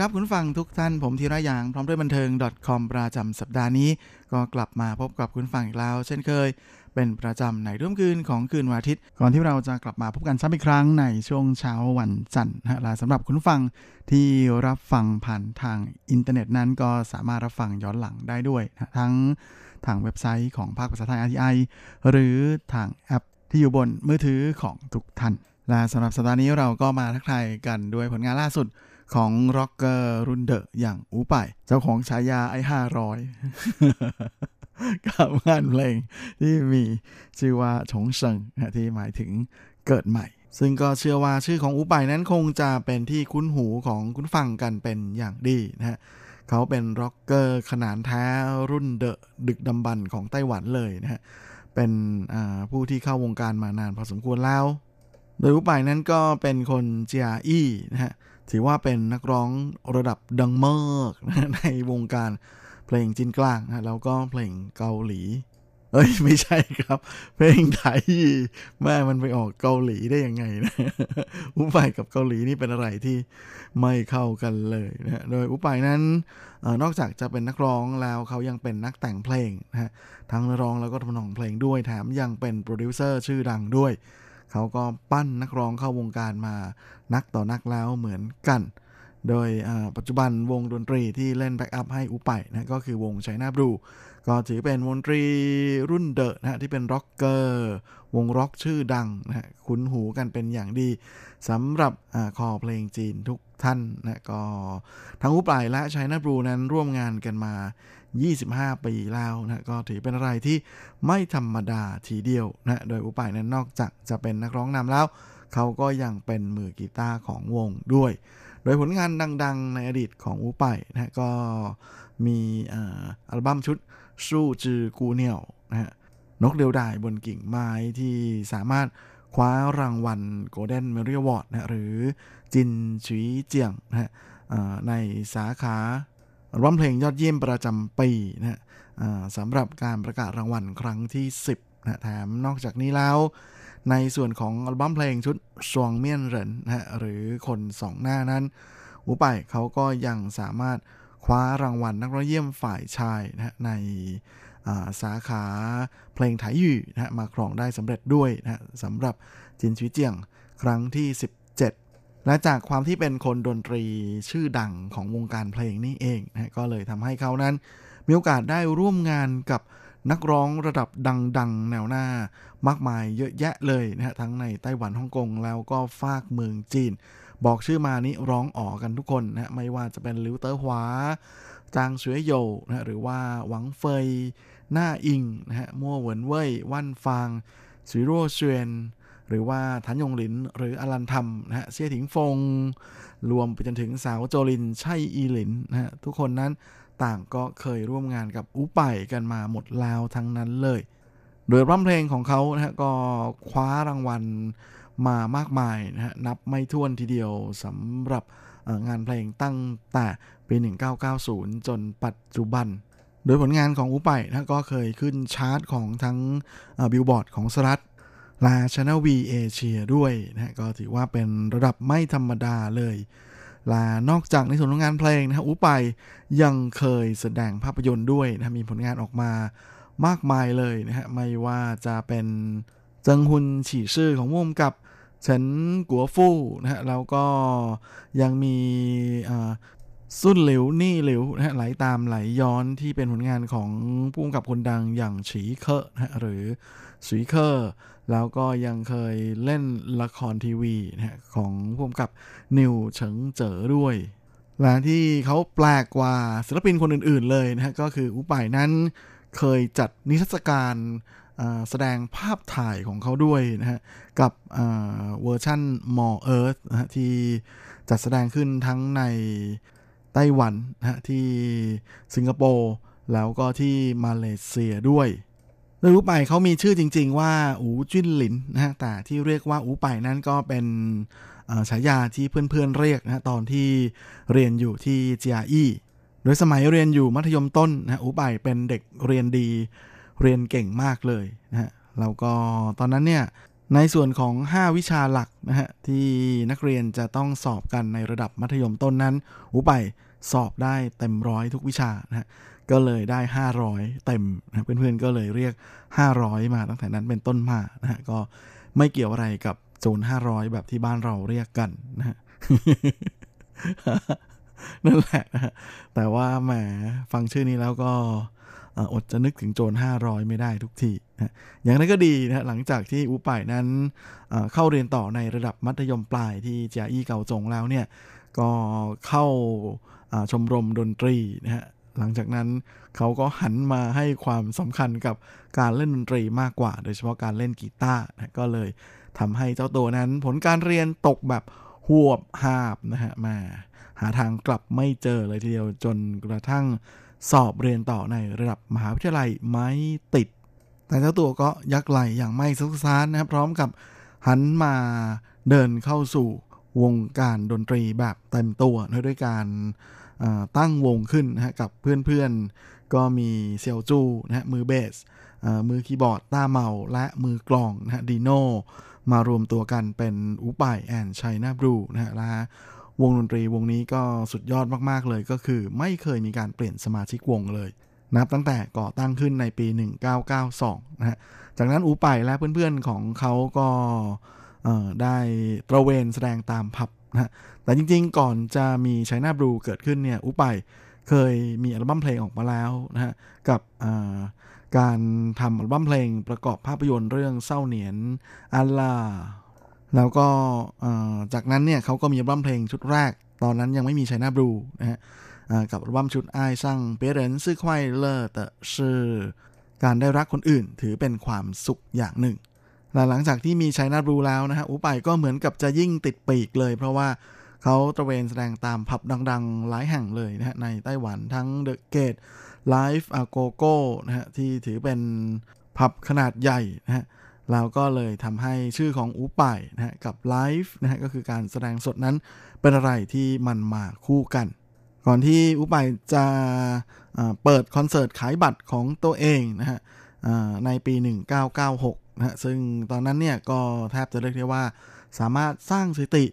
ครับคุณฟังทุกท่านผมธีระยางพร้อมด้วยบันเทิง .com ประจำสัปดาห์นี้ ก็กลับมาพบกับคุณฟังอีกแล้ว เช่นเคย เป็นประจำในช่วงคืนของคืนวันอาทิตย์ ก่อนที่เราจะกลับมาพบกันซ้ำอีกครั้งในช่วงเช้าวันจันทร์นะและสำหรับคุณฟังที่รับฟังผ่านทางอินเทอร์เน็ตนั้นก็สามารถรับฟังย้อนหลังได้ด้วยนะทั้งทางเว็บไซต์ของภาคภาษาไทย RTI หรือทางแอปที่อยู่บนมือถือของทุกท่านและสำหรับสัปดาห์นี้เราก็มาทักทายกันด้วยผลงานล่าสุด ของร็อกเกอร์รุ่นเดอะอย่างอูไป เจ้าของฉายาไอ้ห้าร้อยกับงานเพลงที่มีชื่อว่า重生 นะที่หมายถึงเกิดใหม่ ซึ่งก็เชื่อว่าชื่อของอูไปนั้นคงจะเป็นที่คุ้นหูของคุณฟังกันเป็นอย่างดีนะฮะเขาเป็นร็อกเกอร์ขนานแท้รุ่นเดอะดึกดำบรรพ์ของไต้หวันเลยนะฮะเป็นผู้ที่เข้าวงการมานานพอสมควรแล้ว โดยอูไปนั้นก็เป็นคนเจียอี้นะฮะ ถือว่าเป็นนักร้องระดับดังมากในวงการเพลงจีนกลางนะแล้วก็เพลงเกาหลี เอ้ยไม่ใช่ครับ เพลงไทยแม่มันไปออกเกาหลีได้ยังไงนะอุปายกับเกาหลีนี่เป็นอะไรที่ไม่เข้ากันเลยนะโดยอุปายนั้นอนอกจากจะเป็นนักร้องแล้วเขายังเป็นนักแต่งเพลงนะฮะทั้งร้องแล้วก็ทำนองเพลงด้วยแถมยังเป็นโปรดิวเซอร์ชื่อดังด้วย เขาก็ปั้นนักร้องเข้าวงการมานักต่อนักแล้วเหมือนกัน โดยปัจจุบันวงดนตรีที่เล่น backup ให้อุไปนะก็คือวง China Blue ก็ถือเป็นวงดนตรีรุ่นเดอะนะที่เป็นร็อกเกอร์วงร็อกชื่อดังนะคุ้นหูกันเป็นอย่างดีสำหรับอคอเพลงจีนทุกท่านนะก็ทั้งอุปายและ China Blue นั้นร่วมงานกันมา 25 ปีแล้วนะก็ถือเป็นอะไรที่ไม่ธรรมดาทีเดียวนะโดยอุปายนั้นนอกจากจะเป็นนักร้องนำแล้ว เขาก็ยังเป็นมือกีตาร์ของวงด้วย โดยผลงานดัง ๆ ในอดีตของอูไปนะก็มีอัลบั้มชุดสู้จือกูเนียวนะฮะนกเดียวดายบนกิ่งไม้ที่สามารถคว้ารางวัล Golden m e r i Award นะหรือจินชีเจียงนะฮะในสาขา อัลบั้มเพลงยอดเยี่ยมประจำปีนะฮะสำหรับการประกาศรางวัลครั้งที่ 10นะแถมนอกจากนี้แล้ว ในส่วนของอัลบั้มเพลงชุดสวงเมียนเหรินนะฮะหรือคนสองหน้านั้นอูไปเขาก็ยังสามารถคว้ารางวัลนักร้องเยี่ยมฝ่ายชายนะฮะในสาขาเพลงไถหยู่นะฮะมาครองได้สำเร็จด้วยนะฮะสำหรับจินชีเจียงครั้งที่ 17 และจากความที่เป็นคนดนตรีชื่อดังของวงการเพลงนี่เองนะก็เลยทำให้เขานั้น มีโอกาสได้ร่วมงานกับนักร้องระดับดังๆ แนวหน้ามากมายเยอะแยะเลยนะฮะทั้งในไต้หวันฮ่องกงแล้วก็ฟากเมืองจีน บอกชื่อมานี้ร้องอ๋อกันทุกคนนะฮะไม่ว่าจะเป็นลิวเตอร์หวาจางเสวยโยนะหรือว่าหวังเฟยหน้าอิงนะฮะมั่วเหวินเว่ยว่านฟางสีโร่เชวน หรือว่าทันยงหลิน หรืออลันทำนะฮะเสี่ยถิงฟง รวมไปจนถึงสาวโจลินใช่อีหลินนะฮะทุกคนนั้นต่างก็เคยร่วมงานกับอูไปกันมาหมดแล้วทั้งนั้นเลย โดยร่ำเพลงของเขานะฮะก็คว้ารางวัลมามากมายนะฮะนับไม่ถ้วนทีเดียวสำหรับงานเพลงตั้งแต่ปี 1990 จนปัจจุบัน โดยผลงานของอูไปนะก็เคยขึ้นชาร์ตของทั้งบิลบอร์ดของสหรัฐ และ Channel V เอเชียด้วยนะก็ถือว่าเป็นระดับไม่ธรรมดาเลย ลานอกจากในส่วนของงานเพลงนะฮะอูไปยังเคยแสดงภาพยนตร์ด้วยนะมีผลงานออกมามากมายเลยนะฮะไม่ว่าจะเป็นเจิงฮุนฉี่ชื่อของวงกับเฉินกัวฟู่นะฮะแล้วก็ยังมีสุนหลิวนี่หลิวนะฮะไหลตามไหลย้อนที่เป็นผลงานของผู้กำกับคนดังอย่างฉีเคอนะฮะหรือสีเคอร์ แล้วก็ยังเคยเล่นละครทีวีนะของผู้กำกับนิวเฉิงเจ๋อด้วย และที่เขาแปลกกว่าศิลปินคนอื่นๆเลยนะฮะก็คืออุป่ายนั้นเคยจัดนิทรรศการแสดงภาพถ่ายของเขาด้วยนะฮะ กับเวอร์ชั่นมอเอิร์ธนะฮะที่จัดแสดงขึ้นทั้งในไต้หวันนะฮะที่สิงคโปร์ แล้วก็ที่มาเลเซียด้วย โดยอูไปเขามีชื่อจริง ๆ ว่าอูจิ้นหลินนะฮะแต่ที่เรียกว่าอูไปนั้นก็เป็นฉายาที่เพื่อนๆเรียกนะตอนที่เรียนอยู่ที่เจียอี้โดยสมัยเรียนอยู่มัธยมต้นนะอูไปเป็นเด็กเรียนดีเรียนเก่งมากเลยนะฮะแล้วก็ตอนนั้นเนี่ยในส่วนของ 5 วิชาหลักนะฮะที่นักเรียนจะต้องสอบกันในระดับมัธยมต้นนั้นอูไปสอบได้เต็มร้อยทุกวิชานะฮะ ก็เลยได้ 500 เต็มนะเพื่อนๆก็เลยเรียก 500 มาตั้งแต่นั้นเป็นต้นมานะฮะก็ไม่เกี่ยวอะไรกับโจน500 แบบที่บ้านเราเรียกกันนะฮะนั่นแหละนะแต่ว่าแหมฟังชื่อนี้แล้วก็อดจะนึกถึงโจร500 ไม่ได้ทุกทีนะอย่างนั้นก็ดีนะหลังจากที่อูป่ายนั้นเข้าเรียนต่อในระดับมัธยมปลายที่เจียอี้เกาจงแล้วเนี่ย ก็เข้าชมรมดนตรีนะฮะ หลังจากนั้นเขาก็หันมาให้ความสำคัญกับการเล่นดนตรีมากกว่า โดยเฉพาะการเล่นกีตาร์นะก็เลยทำให้เจ้าตัวนั้นผลการเรียนตกแบบหวบหาบนะฮะมา หาทางกลับไม่เจอเลยทีเดียวจนกระทั่งสอบเรียนต่อในระดับมหาวิทยาลัยไม่ติด แต่เจ้าตัวก็ยักไหลอย่างไม่ซุกซานนะครับพร้อมกับหันมาเดินเข้าสู่วงการดนตรีแบบเต็มตัวด้วยการ ตั้งวงขึ้นนะฮะกับเพื่อนๆ ก็มีเซียวจูนะฮะมือเบสมือคีย์บอร์ดต้าเมาและมือกลองนะฮะดีโนมารวมตัวกันเป็นอูป่ายแอนชัยนาบรูนะฮะและวงดนตรีวงนี้ก็สุดยอดมากๆเลยก็คือไม่เคยมีการเปลี่ยนสมาชิกวงเลย นับตั้งแต่ก่อตั้งขึ้นในปี 1992 นะฮะจากนั้นอูไปและเพื่อนๆของเขาก็ได้ตระเวนแสดงตามผับนะ แต่จริงๆ ก่อนจะมีไชน่าบลูเกิดขึ้นเนี่ยอูไปเคยมีอัลบั้มเพลงออกมาแล้วนะฮะกับการทำอัลบั้มเพลงประกอบภาพยนตร์เรื่องเศร้าเหนียนอัลลาแล้วก็จากนั้นเนี่ยเขาก็มีอัลบั้มเพลงชุดแรก ตอนนั้นยังไม่มีไชน่าบลูนะฮะกับอัลบั้มชุดไอ้ายสร้างเปเรนซื่อควายเลอแต่ชื่อการได้รักคนอื่นถือเป็นความสุขอย่างหนึ่ง หลังจากที่มีไชัยนาบลูแล้วนะฮะอูไปก็เหมือนกับจะยิ่งติดปีกเลย เพราะว่า เขาตระเวนแสดงตามผับดังๆ หลายแห่งเลยนะฮะในไต้หวันทั้ง The Gate Live a g o g o นะฮะที่ถือเป็นผับขนาดใหญ่นะฮะแล้วก็เลยทำให้ชื่อของอูป่ายนะฮะกับ Live นะฮะก็คือการแสดงสดนั้นเป็นอะไรที่มันมาคู่กัน ก่อนที่อุปายจะเปิดคอนเสิร์ตขายบัตรของตัวเองนะฮะอ่าในปี 1996นะฮะซึ่งตอนนั้นเนี่ยก็แทบจะเรียกได้ว่าสามารถสร้างสถิติ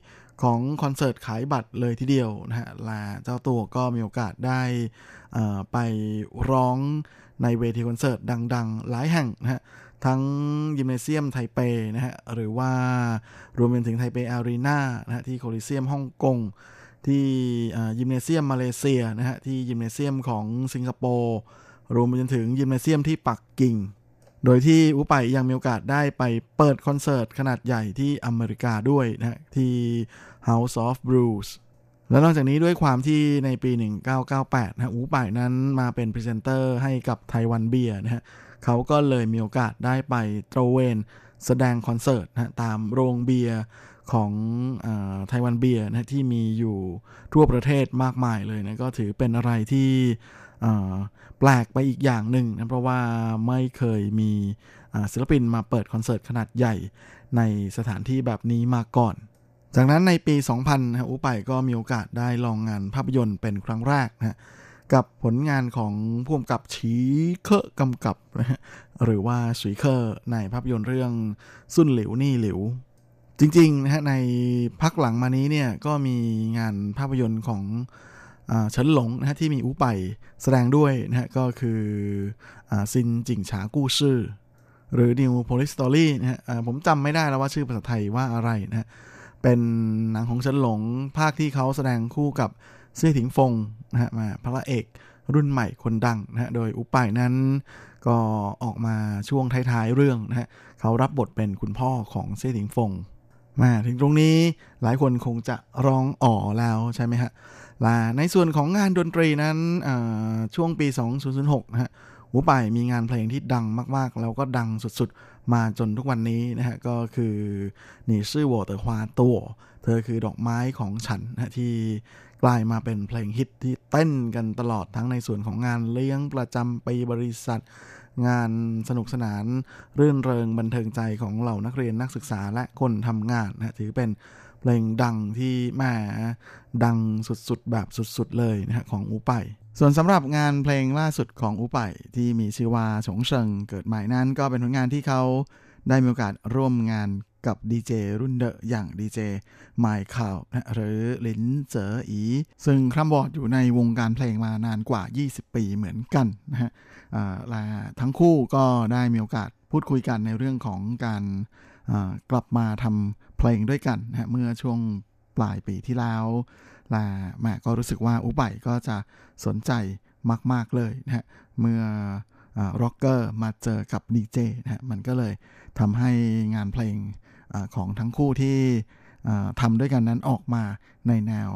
ของคอนเสิร์ตขายบัตรเลยทีเดียวนะฮะและเจ้าตัวก็มีโอกาสได้ไปร้องในเวทีคอนเสิร์ตดังๆ หลายแห่งนะฮะทั้งยิมเนเซียมไทเปนะฮะหรือว่ารวมไปถึง Taipei Arena นะฮะที่ Coliseum ฮ่องกงที่ยิมเนเซียมมาเลเซียนะฮะที่ยิมเนเซียมของสิงคโปร์รวมไปจนถึงยิมเนเซียมที่ปักกิ่ง โดยที่อุไปยังมีโอกาสได้ไปเปิดคอนเสิร์ตขนาดใหญ่ที่อเมริกาด้วยนะที่ House of Blues และนอกจากนี้ด้วยความที่ในปี 1998 นะอูป่ายนั้นมาเป็นพรีเซนเตอร์ให้กับไต้หวันเบียร์นะฮะเขาก็เลยมีโอกาสได้ไปตระเวนแสดงคอนเสิร์ตนะตามโรงเบียร์ของไต้หวันเบียร์นะที่มีอยู่ทั่วประเทศมากมายเลยนะก็ถือเป็นอะไรที่เแปลกไปอีกอย่างหนึ่งนะเพราะว่าไม่เคยมีศิลปินมาเปิดคอนเสิร์ตขนาดใหญ่ในสถานที่แบบนี้มาก่อน จากนั้นในปี 2000นะอูไปก็มีโอกาสได้ลองงานภาพยนตร์เป็นครั้งแรกนะกับผลงานของผู้กำกับชีเคอร์กำกับนะฮะหรือว่าสุยเคอร์ในภาพยนตร์เรื่องสุนหลิวนี่หลิว จริงๆนะฮะในพักหลังมานี้เนี่ยก็มีงานภาพยนตร์ของ เฉินหลงนะฮะที่มีอูไปแสดงด้วยนะฮะก็คืออาซินจิงฉากู้ชื่อ หรือ New Police Story นะฮะอ่าผมจำไม่ได้แล้วว่าชื่อภาษาไทยว่าอะไรนะฮะเป็นหนังของเฉินหลงภาคที่เขาแสดงคู่กับเซี่ยถิงฟงนะฮะมาพระเอกรุ่นใหม่คนดังนะฮะ โดยอุปายนั้นก็ออกมาช่วงท้ายๆเรื่องนะฮะ เขารับบทเป็นคุณพ่อของเซี่ยถิงฟง มาถึงตรงนี้หลายคนคงจะร้องอ๋อแล้วใช่ไหมฮะ และในส่วนของงานดนตรีนั้นช่วงปี 2006 นะฮะหูป่ายมีงานเพลงที่ดังมาก ๆ แล้วก็ดังสุด ๆ มาจนทุกวันนี้นะฮะ ก็คือนี่ชื่อวอเตอร์ฮวาตัวเธอคือดอกไม้ของฉันนะที่กลายมาเป็นเพลงฮิตที่เต้นกันตลอดทั้งในส่วนของงานเลี้ยงประจำปีบริษัท งานสนุกสนาน รื่นเริงบันเทิงใจของเหล่านักเรียนนักศึกษาและคนทำงานนะถือเป็น เพลงดังที่แหม่ดังสุดๆ แบบสุดๆ เลยนะฮะของอูไป ส่วนสำหรับงานเพลงล่าสุดของอูไป ที่มีชื่อว่าฉงเชิงเกิดใหม่นั้น ก็เป็นผลงานที่เขาได้มีโอกาสร่วมงานกับดีเจรุ่นเดอะอย่างดีเจไมค์ข่าวนะหรือลินเจออี ซึ่งคร่ำบอดอยู่ในวงการเพลงมานานกว่า 20 ปีเหมือนกันนะฮะอ่าและทั้งคู่ก็ได้มีโอกาสพูดคุยกันในเรื่องของการ กลับมาทำเพลงด้วยกันนะเมื่อช่วงปลายปีที่แล้วและแม่ก็รู้สึกว่าอุบัยก็จะสนใจมาก ๆ เลยนะฮะเมื่อร็อกเกอร์มาเจอกับดีเจนะฮะมันก็เลยทำให้งานเพลงอของทั้งคู่ที่ทำด้วยกันนั้นออกมาในแนว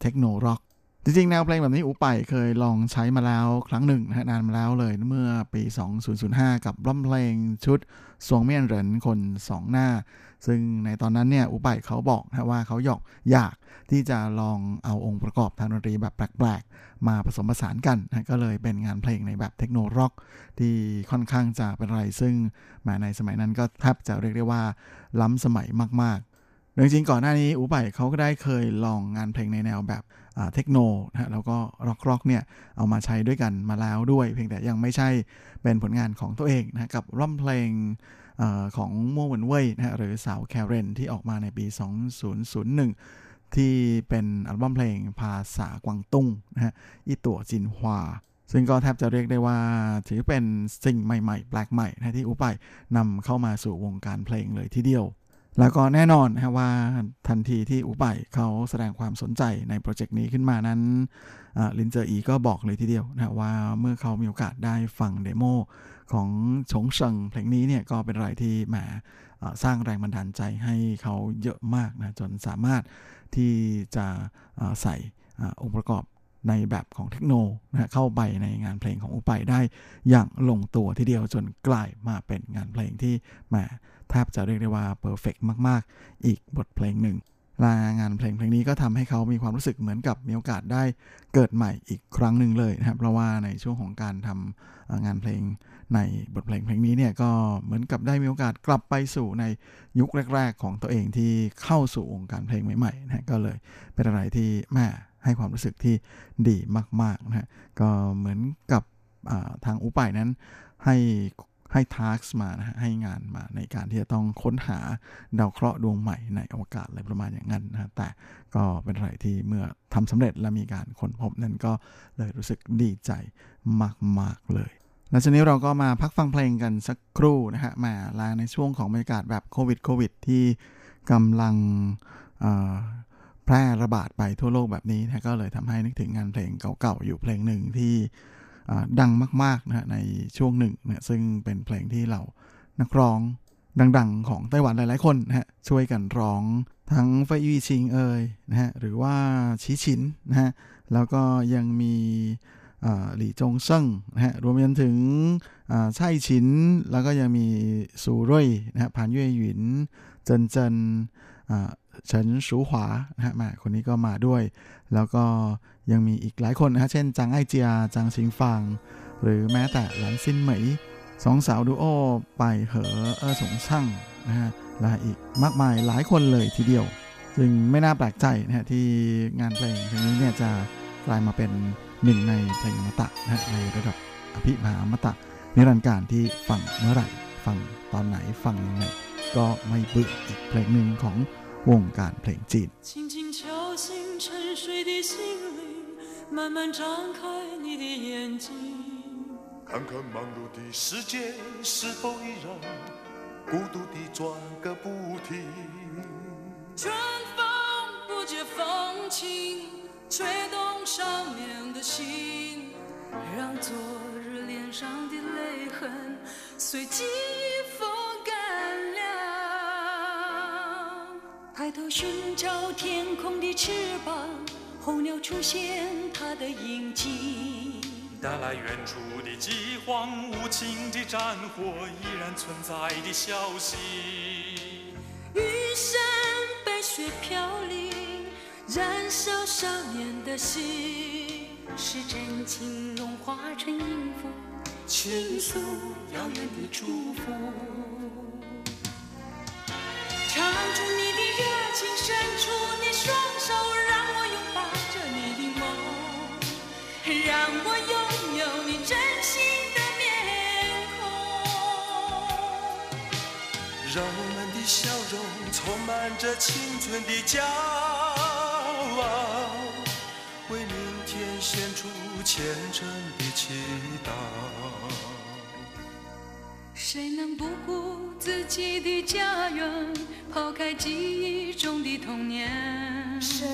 เทคโนร็อก จริงๆ แนวเพลงแบบนี้อูไปเคยลองใช้มาแล้วครั้งหนึ่งนะนานมาแล้วเลยเมื่อปี 2005 กับร่ำเพลงชุดสวงเมียนเหรินคนสองหน้า ซึ่งในตอนนั้นเนี่ยอูไปเขาบอกนะว่าเขาหยอกอยากที่จะลองเอาองค์ประกอบทางดนตรีแบบแปลกๆ มาผสมผสานกันนะก็เลยเป็นงานเพลงในแบบเทคโนร็อกที่ค่อนข้างจะเป็นอะไร ซึ่งมาในสมัยนั้นก็แทบจะเรียกได้ว่าล้ำสมัยมากๆจริงๆก่อนหน้านี้อูไปเขาก็ได้เคยลองงานเพลงในแนวแบบ เทคโนนะฮะแล้วก็ร็อกร็อกเนี่ยเอามาใช้ด้วยกันมาแล้วด้วย เพียงแต่ยังไม่ใช่เป็นผลงานของตัวเองนะกับร่ำเพลงอของม่วเหวินเว่ยนะฮะหรือสาวแคเรนที่ออกมาในปี 2001 ที่เป็นอัลบั้มเพลงภาษากวางตุ้งนะฮะอีตัว จินฮวาซึ่งก็แทบจะเรียกได้ว่าถือเป็นสิ่งใหม่ ๆ แปลกใหม่นะที่อุปไปนำเข้ามาสู่วงการเพลงเลยทีเดียว แล้วก็แน่นอนนะว่าทันทีที่อุปไปเขาแสดงความสนใจในโปรเจกต์นี้ขึ้นมานั้นลินเจออีก็บอกเลยทีเดียวนะว่าเมื่อเขามีโอกาสได้ฟังเดโมของฉงเซิงเพลงนี้เนี่ยก็เป็นอะไรที่แหมสร้างแรงบันดาลใจให้เขาเยอะมากนะจนสามารถที่จะใส่องค์ประกอบในแบบของเทคโนนะเข้าไปในงานเพลงของอุไปได้อย่างลงตัวทีเดียวจนกลายมาเป็นงานเพลงที่แหม แทบจะเรียกได้ว่าเพอร์เฟกมาก ๆ อีกบทเพลงหนึ่งละงานเพลงเพลงนี้ก็ทำให้เขามีความรู้สึกเหมือนกับมีโอกาสได้เกิดใหม่อีกครั้งหนึ่งเลยนะครับ เพราะว่าในช่วงของการทำเอ่องานเพลงในบทเพลงเพลงนี้เนี่ยก็เหมือนกับได้มีโอกาสกลับไปสู่ในยุคแรก ๆ ของตัวเองที่เข้าสู่วงการเพลงใหม่ๆนะก็เลยเป็นอะไรที่แม่ให้ความรู้สึกที่ดีมากๆนะก็เหมือนกับทางอุปายนั้นให้ ให้ทาร์กมานะฮะให้งานมาในการที่จะต้องค้นหาดาวเคราะห์ดวงใหม่ในอวกาศอะไรประมาณอย่างนั้นนะฮะแต่ก็เป็นอะไรที่เมื่อทำสำเร็จและมีการค้นพบนั้นก็เลยรู้สึกดีใจมาก ๆ เลยแล้วทีนี้เราก็มาพักฟังเพลงกันสักครู่นะฮะมาลาในช่วงของบรรยากาศแบบโควิดโควิดที่กำลังแพร่ระบาดไปทั่วโลกแบบนี้นะก็เลยทำให้นึกถึงงานเพลงเก่าๆอยู่เพลงหนึ่งที่ ดังมากๆนะฮะในช่วงหนึ่งนะซึ่งเป็นเพลงที่เรานักร้องดังๆ ของไต้หวันหลายๆคนนะฮะช่วยกันร้องทั้งไฟยีชิงเอ่ยนะฮะหรือว่าชิชินนะฮะแล้วก็ยังมีหลี่จงเซิ่งนะฮะรวมไปจนถึงไช่ฉิน แล้วก็ยังมีสูเร่ยนะฮะผานเย่หยิน เจินเจินอ่าเฉินสูหวานะฮะมาคนนี้ก็มาด้วย แล้วก็ ยังมีอีกหลายคนนะฮะ เช่นจางไอเจีย จางชิงฟัง หรือแม้แต่หลันซินเหมยสองสาวดูโอไปเหอเออสงช่างนะฮะและอีกมากมายหลายคนเลยทีเดียวซึ่งไม่น่าแปลกใจนะฮะที่งานเพลงเพลงนี้เนี่ยจะกลายมาเป็นหนึ่งในเพลงมตะนะฮะในระดับอภิมหามตะ นิรันดร์การที่ฟังเมื่อไหร่ฟังตอนไหนฟังยังไงก็ไม่เบื่ออีกเพลงหนึ่งของวงการเพลงจีน 慢慢张开你的眼睛。看看忙碌的世界是否依然孤独地转个不停。春风不解风情，吹动少年的心，让昨日脸上的泪痕随记忆风干了。抬头寻找天空的翅膀，候鸟出现它的影迹。带来远处的饥荒，无情的战火依然存在的消息。玉山白雪飘零，燃烧少年的心，是真情融化成音符，倾诉遥远的祝福。充满着青春的骄傲，为明天献出虔诚的祈祷。谁能不顾自己的家园，抛开记忆中的童年？谁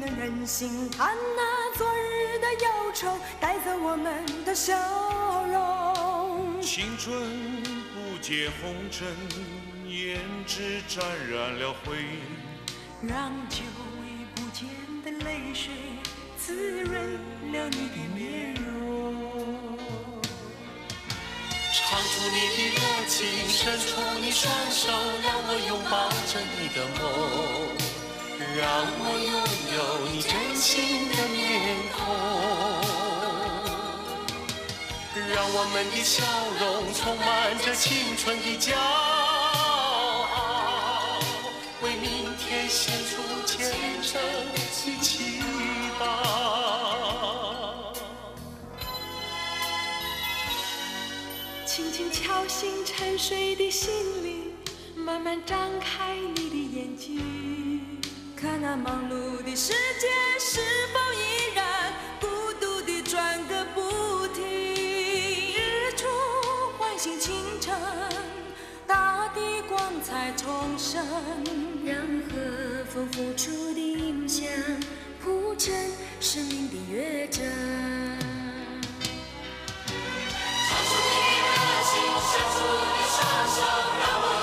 能忍心看那昨日的忧愁带走我们的笑容？青春不解红尘，胭脂沾染了灰。让久违不见的泪水滋润了你的面容。唱出你的热情，伸出你双手，让我拥抱着你的梦，让我拥有你真心的面孔。让我们的笑容充满着青春的骄傲，献出虔诚的祈祷。轻轻敲醒沉睡的心灵，慢慢张开你的眼睛，看那忙碌的世界是否依然孤独地转个不停。日出唤醒清晨，光彩重生，让和风拂出的音响谱成生命的乐章。唱出你的热情，伸出你双手，让我。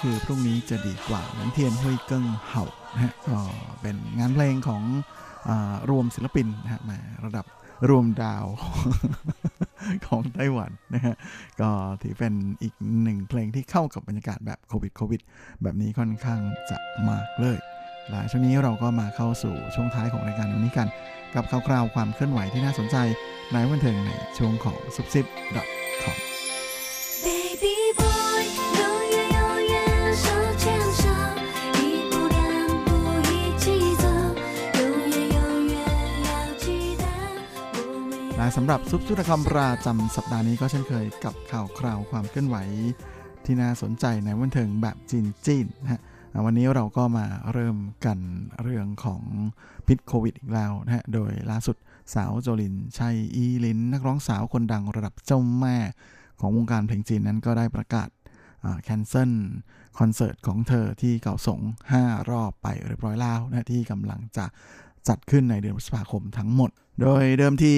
คือพรุ่งนี้จะดีกว่านั้นเทียนห้วยเกิ้งเห่านะฮะก็เป็นงานเพลงของอรวมศิลปินนะฮะมาระดับรวมดาวของไต้หวันนะฮะก็ถือเป็นอีกหนึ่งเพลงที่เข้ากับบรรยากาศแบบโควิดโควิดแบบนี้ค่อนข้างจะมากเลยและช่วงนี้เราก็มาเข้าสู่ช่วงท้ายของรายการวันนี้กัน กับข่าวคราวความเคลื่อนไหวที่น่าสนใจในวันเทิงในช่วงของซุปซิป .com Baby สำหรับซุปซุปคอมประจำสัปดาห์นี้ก็เช่นเคยกับข่าวคราวความเคลื่อนไหว ที่น่าสนใจในวันเทิงแบบจีนจีนนะฮะวันนี้เราก็มาเริ่มกันเรื่องของพิษโควิดอีกแล้วนะฮะโดยล่าสุดสาวโจลินชัยอีลิน นักร้องสาวคนดังระดับเจ้าแม่ของวงการเพลงจีนนั้นก็ได้ประกาศ cancel คอนเสิร์ตของเธอที่เกาสง 5 รอบไปเรียบร้อยแล้วนะที่กำลังจะจัดขึ้นในเดือนพฤษภาคมทั้งหมด โดยเดิมที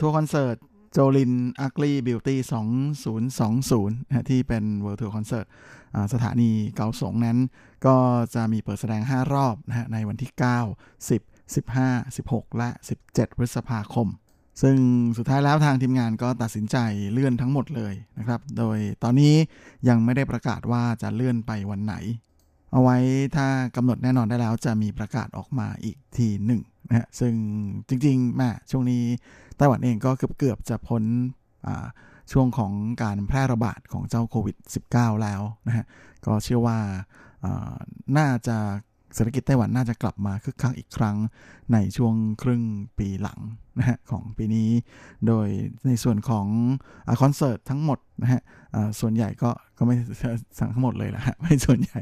ทัวร์คอนเสิร์ต Jolin Ugly Beauty 2020นะฮะที่เป็น World Tour คอนเสิร์ตสถานีเกาสงนั้น ก็จะมีเปิดแสดง 5 รอบนะฮะในวันที่ 9 10 15 16 และ 17 พฤษภาคม ซึ่งสุดท้ายแล้วทางทีมงานก็ตัดสินใจเลื่อนทั้งหมดเลยนะครับ โดยตอนนี้ยังไม่ได้ประกาศว่าจะเลื่อนไปวันไหน เอาไว้ถ้ากำหนดแน่นอนได้แล้วจะมีประกาศออกมาอีกทีหนึ่งนะฮะซึ่งจริงๆแม่ช่วงนี้ ไต้หวันเองก็เกือบเกือบจะพ้นช่วงของการแพร่ระบาดของเจ้าโควิด -19 แล้วนะฮะ ก็เชื่อว่าน่าจะ เศรษฐกิจไต้หวันน่าจะกลับมาคึกคักอีกครั้งในช่วงครึ่งปีหลังนะฮะของปีนี้ โดยในส่วนของอคอนเสิร์ตทั้งหมดนะฮะส่วนใหญ่ก็ก็ไม่สั่งทั้งหมดเลยละฮะไม่ส่วนใหญ่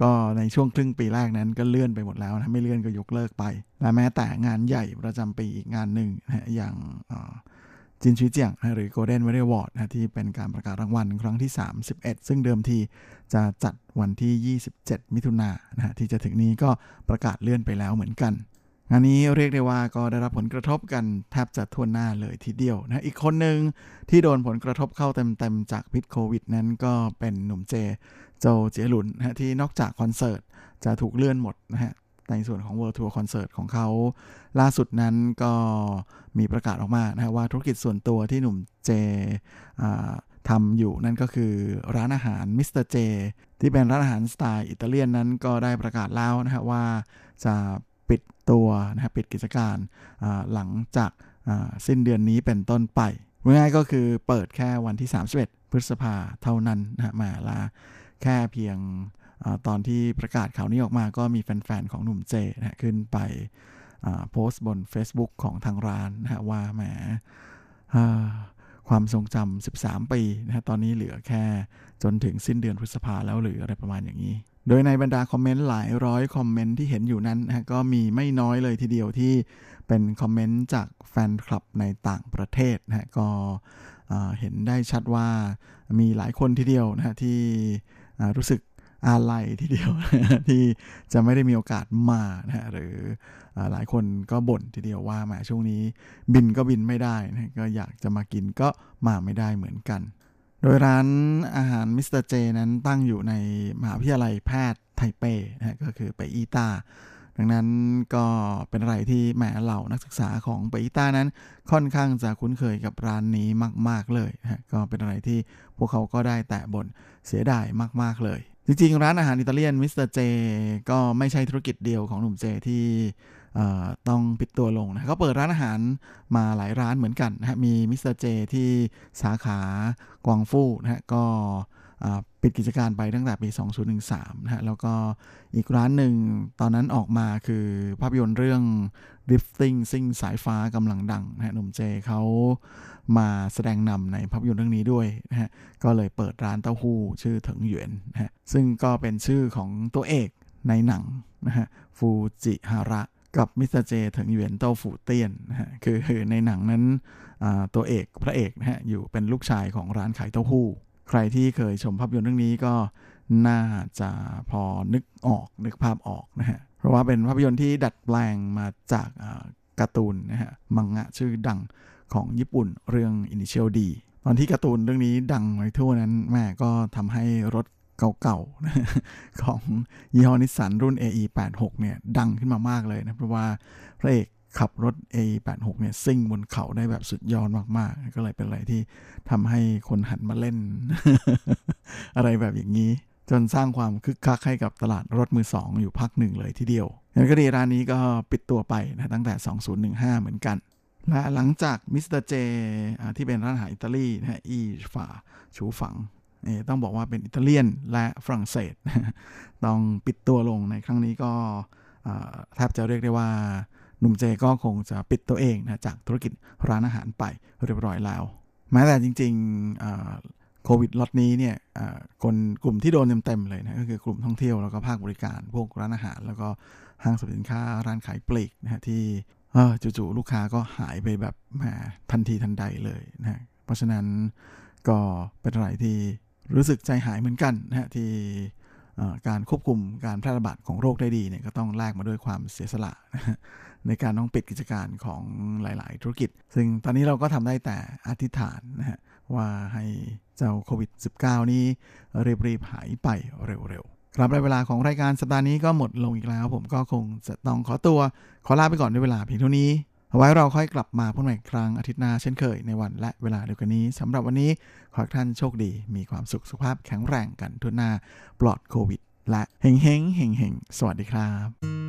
ก็ในช่วงครึ่งปีแรกนั้นก็เลื่อนไปหมดแล้วนะไม่เลื่อนก็ยกเลิกไป และแม้แต่งานใหญ่ประจำปีอีกงานหนึ่งนะฮะอย่างจินชีเจียงหรือ Golden w a r r i o r Award นะที่เป็นการประกาศรางวัลครั้งที่ 31 ซึ่งเดิมที จะจัดวันที่ 27 มิถุนายนนะฮะที่จะถึงนี้ก็ประกาศเลื่อนไปแล้วเหมือนกันงานนี้เรียกได้ว่าก็ได้รับผลกระทบกันแทบจะทั่วหน้าเลยทีเดียวนะอีกคนหนึ่งที่โดนผลกระทบเข้าเต็มๆจากพิษโควิดนั้นก็เป็นหนุ่มเจโจเจียหลุนนะฮะที่นอกจากคอนเสิร์ตจะถูกเลื่อนหมดนะฮะในส่วนของ World Tour Concert ของเขา ล่าสุดนั้นก็มีประกาศออกมานะว่าธุรกิจส่วนตัวที่หนุ่มเจ ทำอยู่นั่นก็คือร้านอาหาร Mr. J ที่เป็นร้านอาหารสไตล์อิตาเลียนนั้นก็ได้ประกาศแล้วนะฮะว่าจะปิดตัวนะฮะปิดกิจการหลังจากสิ้นเดือนนี้เป็นต้นไปง่ายๆก็คือเปิดแค่วันที่ 31 พฤษภาเท่านั้นนะฮะมาลาแค่เพียงอตอนที่ประกาศข่าวนี้ออกมาก็มีแฟน ๆ ของหนุ่มเจนะฮะขึ้นไปโพสต์บน Facebook ของทางร้านนะฮะว่าแหมา ความทรงจำ13 ปีนะฮะตอนนี้เหลือแค่จนถึงสิ้นเดือนพฤษภาแล้วหรืออะไรประมาณอย่างนี้ โดยในบรรดาคอมเมนต์หลายร้อยคอมเมนต์ที่เห็นอยู่นั้นนะฮะก็มีไม่น้อยเลยทีเดียวที่เป็นคอมเมนต์จากแฟนคลับในต่างประเทศนะฮะก็เห็นได้ชัดว่ามีหลายคนทีเดียวนะฮะที่รู้สึก อาลัยทีเดียวที่จะไม่ได้มีโอกาสมานะฮะหรืออหลายคนก็บ่นทีเดียวว่าแหมช่วงนี้บินก็บินไม่ได้นะก็อยากจะมากินก็มาไม่ได้เหมือนกัน โดยร้านอาหาร Mr. J นั้นตั้งอยู่ในมหาวิทยาลัยแพทย์ไทเปนะฮะก็คือไปอีตาดังนั้นก็เป็นอะไรที่แหมเหล่านักศึกษาของไปอีตานั้นค่อนข้างจะคุ้นเคยกับร้านนี้มาก ๆเลยนะฮะก็เป็นอะไรที่พวกเขาก็ได้แต่บ่นเสียดายมาก ๆเลย จริงๆ ร้านอาหารอิตาเลียน Mr. J ก็ไม่ใช่ธุรกิจเดียวของหนุ่มเจที่ต้องปิดตัวลงนะเขาเปิดร้านอาหารมาหลายร้านเหมือนกันนะมี Mr. J ที่สาขากวางฟู่นะฮะก็ ปิดกิจการไปตั้งแต่ปี 2013 นะฮะ แล้วก็อีกร้านหนึ่งตอนนั้นออกมาคือภาพยนตร์เรื่อง Drifting ซิ่งสายฟ้ากำลังดังนะฮะหนุ่มเจเขามาแสดงนำในภาพยนตร์เรื่องนี้ด้วยนะฮะ ก็เลยเปิดร้านเต้าหู้ชื่อถิงหยวนนะฮะ ซึ่งก็เป็นชื่อของตัวเอกในหนังนะฮะ ฟูจิฮาระกับ Mr. J ถิงหยวนเต้าฝูเตี้ยนนะฮะคือในหนังนั้นตัวเอกพระเอกนะฮะอยู่เป็นลูกชายของร้านขายเต้าหู้ ใครที่เคยชมภาพยนตร์เรื่องนี้ก็น่าจะพอนึกออกนึกภาพออกนะฮะ เพราะว่าเป็นภาพยนตร์ที่ดัดแปลงมาจากการ์ตูนนะฮะ มังงะชื่อดังของญี่ปุ่นเรื่อง Initial D ตอนที่การ์ตูนเรื่องนี้ดังไปทั่วนั้นแม่ก็ทำให้รถเก่าๆ ของยี่ห้อนิสสันรุ่น AE86 เนี่ย ดังขึ้นมามากเลยนะ เพราะว่าพระเอก ขับรถ A86 เนี่ยซิ่งบนเขาได้แบบสุดยอดมากๆ ก็เลยเป็นอะไรที่ทำให้คนหันมาเล่น อะไรแบบอย่างนี้ จนสร้างความคึกคักให้กับตลาดรถมือสองอยู่พักหนึ่งเลยทีเดียวอย่างไรก็ดีร้านนี้ก็ปิดตัวไปนะตั้งแต่ 2015 เหมือนกัน และหลังจาก Mr. J ที่เป็นร้านอาหารอิตาลีนะอีฝาชูฝังต้องบอกว่าเป็นอิตาเลียนและฝรั่งเศส ต้องปิดตัวลงในครั้งนี้ก็แทบจะเรียกได้ว่า หนุ่มเจก็คงจะปิดตัวเองนะจากธุรกิจร้านอาหารไปเรียบร้อยแล้วแม้แต่จริงๆโควิดล็อตนี้เนี่ยคนกลุ่มที่โดนเต็มๆเลยนะก็คือกลุ่มท่องเที่ยวแล้วก็ภาคบริการพวกร้านอาหาร แล้วก็ห้างสรรพสินค้าร้านขายปลีกนะฮะที่จู่ๆลูกค้าก็หายไปแบบแหมทันทีทันใดเลยนะเพราะฉะนั้นก็เป็นอะไรที่รู้สึกใจหายเหมือนกันนะฮะที่การควบคุมการแพร่ระบาดของโรคได้ดีเนี่ยก็ต้องแลกมาด้วยความเสียสละนะ ในการต้องปิดกิจการของหลาย ๆ ธุรกิจ ซึ่งตอนนี้เราก็ทำได้แต่อธิษฐานนะฮะว่าให้เจ้าโควิด -19 นี้รีบๆหายไปเร็ว ๆ ครับและเวลาของรายการสัปดาห์นี้ก็หมดลงอีกแล้ว ผมก็คงจะต้องขอตัว ขอลาไปก่อนด้วยเวลาเพียงเท่านี้เอาไว้เราค่อยกลับมาพบใหม่ครั้งอาทิตย์หน้าเช่นเคยในวันและเวลาเดียวกันนี้สำหรับวันนี้ขอให้ท่านโชคดี มีความสุขสุขภาพแข็งแรงกันทุกหน้าปลอดโควิด และเฮงเฮงเฮงเฮงสวัสดีครับ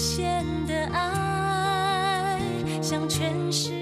显的爱像全世